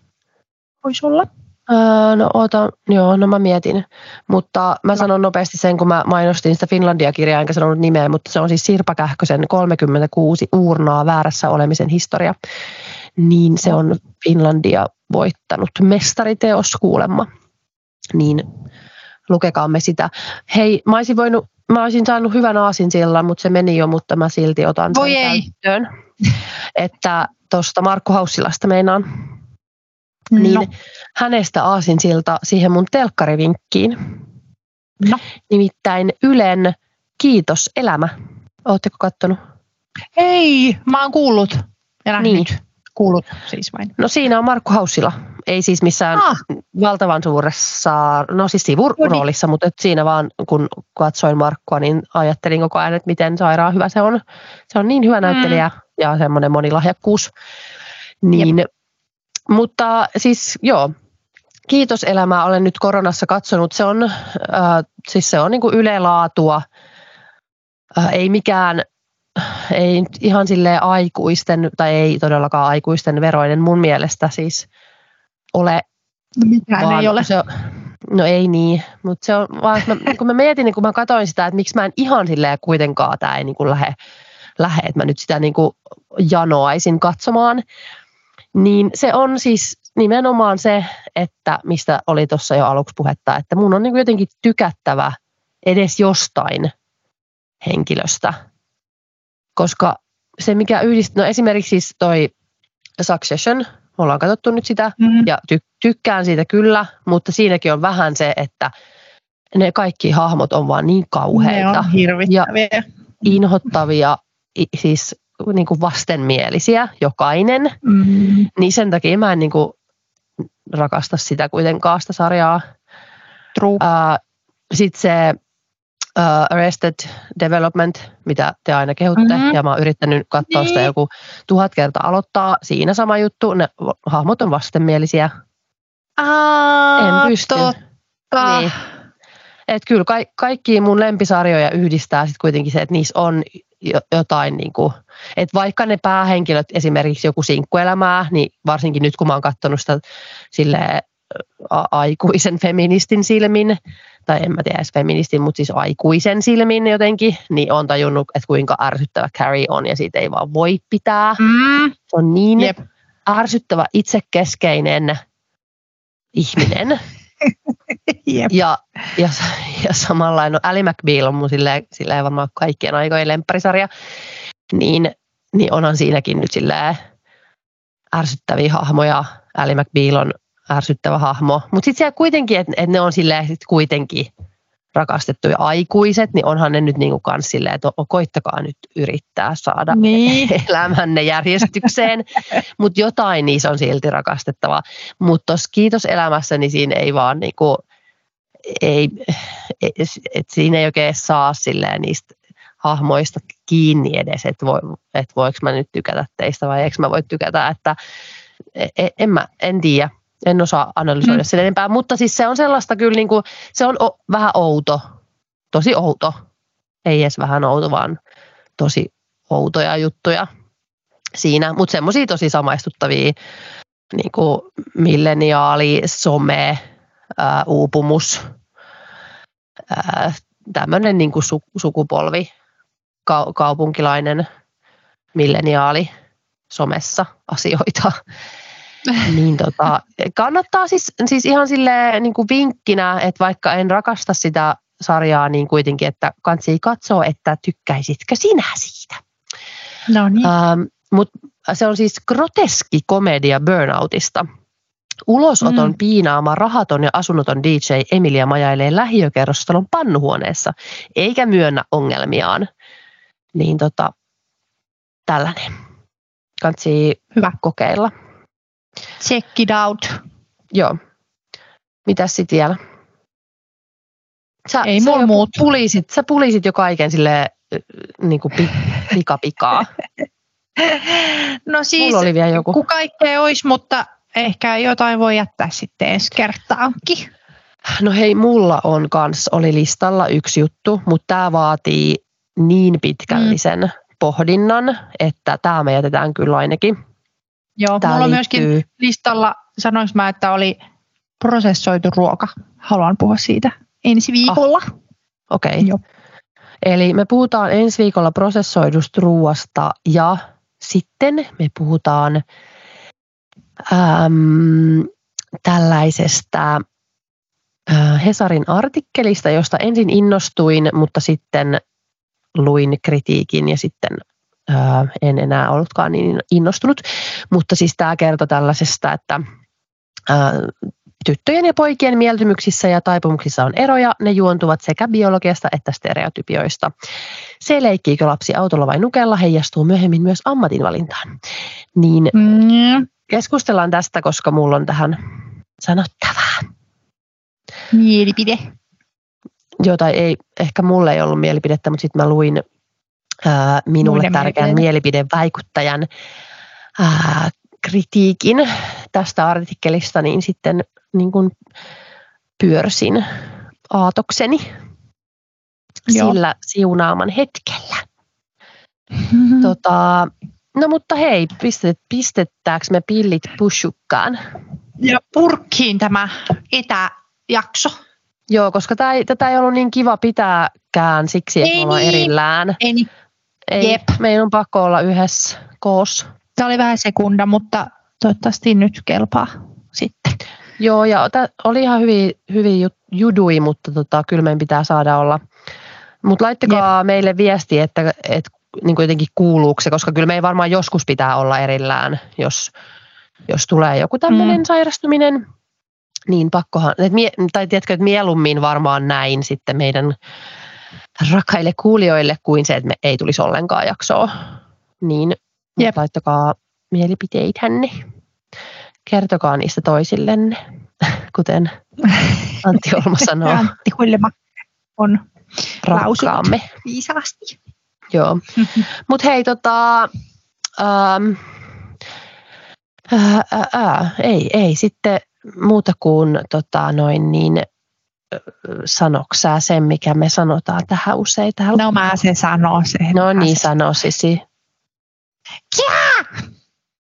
voisi olla. Öö, no oota, joo, no mä mietin. Mutta mä sanon nopeasti sen, kun mä mainostin sitä Finlandia-kirjaa, enkä sanonut nimeä, mutta se on siis Sirpa Kähkösen 36 uurnaa väärässä olemisen historia. Niin se on Finlandia voittanut mestariteos kuulemma. Niin lukekaamme sitä. Hei, mä olisin, voinut, mä olisin saanut hyvän aasinsillan, mutta se meni jo, mutta mä silti otan sen Voi ei. käyttöön. Että tuosta Markku Haussilasta meinaan niin No, hänestä aasinsilta siihen mun telkkarivinkkiin. no. Nimittäin Ylen Kiitos elämä. Oletteko kattonut? Ei, mä oon kuullut ja nähnyt. Niin. kuulut siis vain? No siinä on Markku Haussila. Ei siis missään Ah. valtavan suuressa, no siis sivuroolissa, mutta et siinä vaan kun katsoin Markkua, niin ajattelin koko ajan, että miten sairaan hyvä se on. Se on niin hyvä näyttelijä ja semmoinen monilahjakkuus. Niin, mutta siis joo, kiitos elämää olen nyt koronassa katsonut. Se on, äh, siis se on niin kuin ylelaatua, äh, ei mikään, ei ihan silleen aikuisten, tai ei todellakaan aikuisten veroinen mun mielestä siis ole No mitään ei ole. Se, no ei niin, mutta se on vaan, mä, kun mä mietin, niin kun mä katsoin sitä, että miksi mä en ihan silleen kuitenkaan tämä ei niin kuin lähde, lähde, että mä nyt sitä niin kuin janoaisin katsomaan, niin se on siis nimenomaan se, että mistä oli tuossa jo aluksi puhetta, että mun on niin kuin jotenkin tykättävä edes jostain henkilöstä, koska se mikä yhdistää, no esimerkiksi siis toi Succession, me ollaan katsottu nyt sitä, Mm. ja ty- tykkään siitä kyllä, mutta siinäkin on vähän se, että ne kaikki hahmot on vaan niin Ne kauheita, on hirvittäviä. inhottavia, i- siis niin kuin vastenmielisiä jokainen, Mm. niin sen takia mä en niin kuin rakasta sitä kuitenkaan sitä sarjaa. True. Sitten se uh, Arrested Development, mitä te aina kehutte, Mhm. mm-hmm. ja mä oon yrittänyt katsoa sitä Niin. joku tuhat kertaa aloittaa. Siinä sama juttu, ne hahmot on vastenmielisiä. Aa, En pysty. Totta. Niin. Et kyllä ka- kaikki mun lempisarjoja yhdistää sit kuitenkin se, että niissä on jotain, niin kuin, että vaikka ne päähenkilöt, esimerkiksi joku sinkkuelämää, niin varsinkin nyt kun mä oon katsonut sitä silleen, a- aikuisen feministin silmin, tai en mä tiedä edes feministin, mutta siis aikuisen silmin jotenkin, niin on tajunnut, että kuinka ärsyttävä Carrie on ja siitä ei vaan voi pitää. Mm. Se on niin Jep. ärsyttävä itsekeskeinen ihminen. Jep. Ja, ja, ja samalla, no Ali McBeal on mun silleen, silleen varmaan kaikkien aikojen lempparisarja, niin, niin onhan siinäkin nyt silleen ärsyttäviä hahmoja. Ali McBeal on ärsyttävä hahmo, mutta sitten siellä kuitenkin, että et ne on silleen sit kuitenkin rakastettuja aikuiset, niin onhan ne nyt niinku kans silleen, että o- koittakaa nyt yrittää saada Niin. elämänne järjestykseen, mutta jotain niissä on silti rakastettavaa. Mutta tuossa kiitos elämässä, niin siinä ei vaan niinku, ei, et, et siinä ei oikein saa silleen niistä hahmoista kiinni edes, että voi, et voiko mä nyt tykätä teistä vai eikö mä voi tykätä, että e- e- en, mä, en tiedä, en osaa analysoida Mm. sen enempää, mutta siis se on sellaista kyllä, niin kuin, se on o, vähän outo, tosi outo, ei edes vähän outo, vaan tosi outoja juttuja siinä, mutta semmoisia tosi samaistuttavia niin kuin milleniaali, some, ää, uupumus, tämmöinen niin kuin su, sukupolvi, ka, kaupunkilainen milleniaali somessa asioita. niin tota, kannattaa siis, siis ihan silleen niin kuin vinkkinä, että vaikka en rakasta sitä sarjaa, niin kuitenkin, että kansi katsoa, että tykkäisitkö sinä siitä. No niin. Ähm, Mutta se on siis groteski komedia burnoutista. Ulosoton Mm. piinaama rahaton ja asunnoton DJ Emilia majailee lähiökerrostalon pannuhuoneessa, eikä myönnä ongelmiaan. Niin tota, tällainen. Kansi Hyvä. kokeilla. Check it out. Joo. Mitäs sitten vielä? Sä, Ei sä mulla jo muut. Pulisit, sä pulisit jo kaiken sille niin kuin pikapikaa. No siis, Mulla oli vielä joku. kun kaikkea olisi, mutta ehkä jotain voi jättää sitten ensi kertaankin. No hei, mulla on kans, oli listalla yksi juttu, mutta tämä vaatii niin pitkällisen mm. pohdinnan, että tämä me jätetään kyllä ainakin. Joo, Tää mulla on myöskin liittyy- listalla, sanoinko mä, että oli prosessoitu ruoka. Haluan puhua siitä ensi viikolla. Okei. Okay. Joo. Eli me puhutaan ensi viikolla prosessoidusta ruuasta ja sitten me puhutaan äm, tällaisesta äh, Hesarin artikkelista, josta ensin innostuin, mutta sitten luin kritiikin ja sitten en enää ollutkaan niin innostunut. Mutta siis tämä kertoo tällaisesta, että tyttöjen ja poikien mieltymyksissä ja taipumuksissa on eroja, ne juontuvat sekä biologiasta että stereotypioista. Se leikkiikö lapsi autolla vai nukella heijastuu myöhemmin myös ammatinvalintaan. Niin Mm, keskustellaan tästä, koska mulla on tähän sanottavaa. mielipide. Jota ei, ehkä mulle ei ollut mielipidettä, mutta sitten mä luin ää, minulle Muiden tärkeän mielipidevaikuttajan ää, kritiikin tästä artikkelista, niin sitten niin kuin pyörsin aatokseni Joo. sillä siunaaman hetkellä. Mm. Tota, no mutta hei, pistet, pistettääkö me pillit pushukkaan? Ja purkkiin tämä etäjakso. Joo, koska ei, tätä ei ollut niin kiva pitääkään siksi, että Ei me ollaan niin. erillään. Ei, niin. Ei, Jep. meidän on pakko olla yhdessä koossa. Tämä oli vähän sekunda, mutta toivottavasti nyt kelpaa sitten. Joo, ja tä, oli ihan hyvin, hyvin ju- judui, mutta tota, kyllä meidän pitää saada olla. Mutta laittakaa Jep. meille viesti, että, että niin kuin jotenkin kuuluuko se, koska kyllä meidän varmaan joskus pitää olla erillään, jos, jos tulee joku tämmöinen Mm. mm. sairastuminen. Niin pakkohan, et mie, tai tiedätkö, että mieluummin varmaan näin sitten meidän rakkaille kuulijoille kuin se, että me ei tulisi ollenkaan jaksoa. Niin Jep. laittakaa mielipiteitänne. Kertokaa niistä toisillenne, kuten Antti Olmo sanoo, Antti Huilema on rakkaamme. viisaasti. Joo. Mutta hei, tota, ähm, ää, ää, ää, ei, ei sitten muuta kuin tota, noin niin, ö, sanoksää sen, mikä me sanotaan tähän usein. Tähän No mä se sanoo se. no niin, se- sano Sisi. Kiä!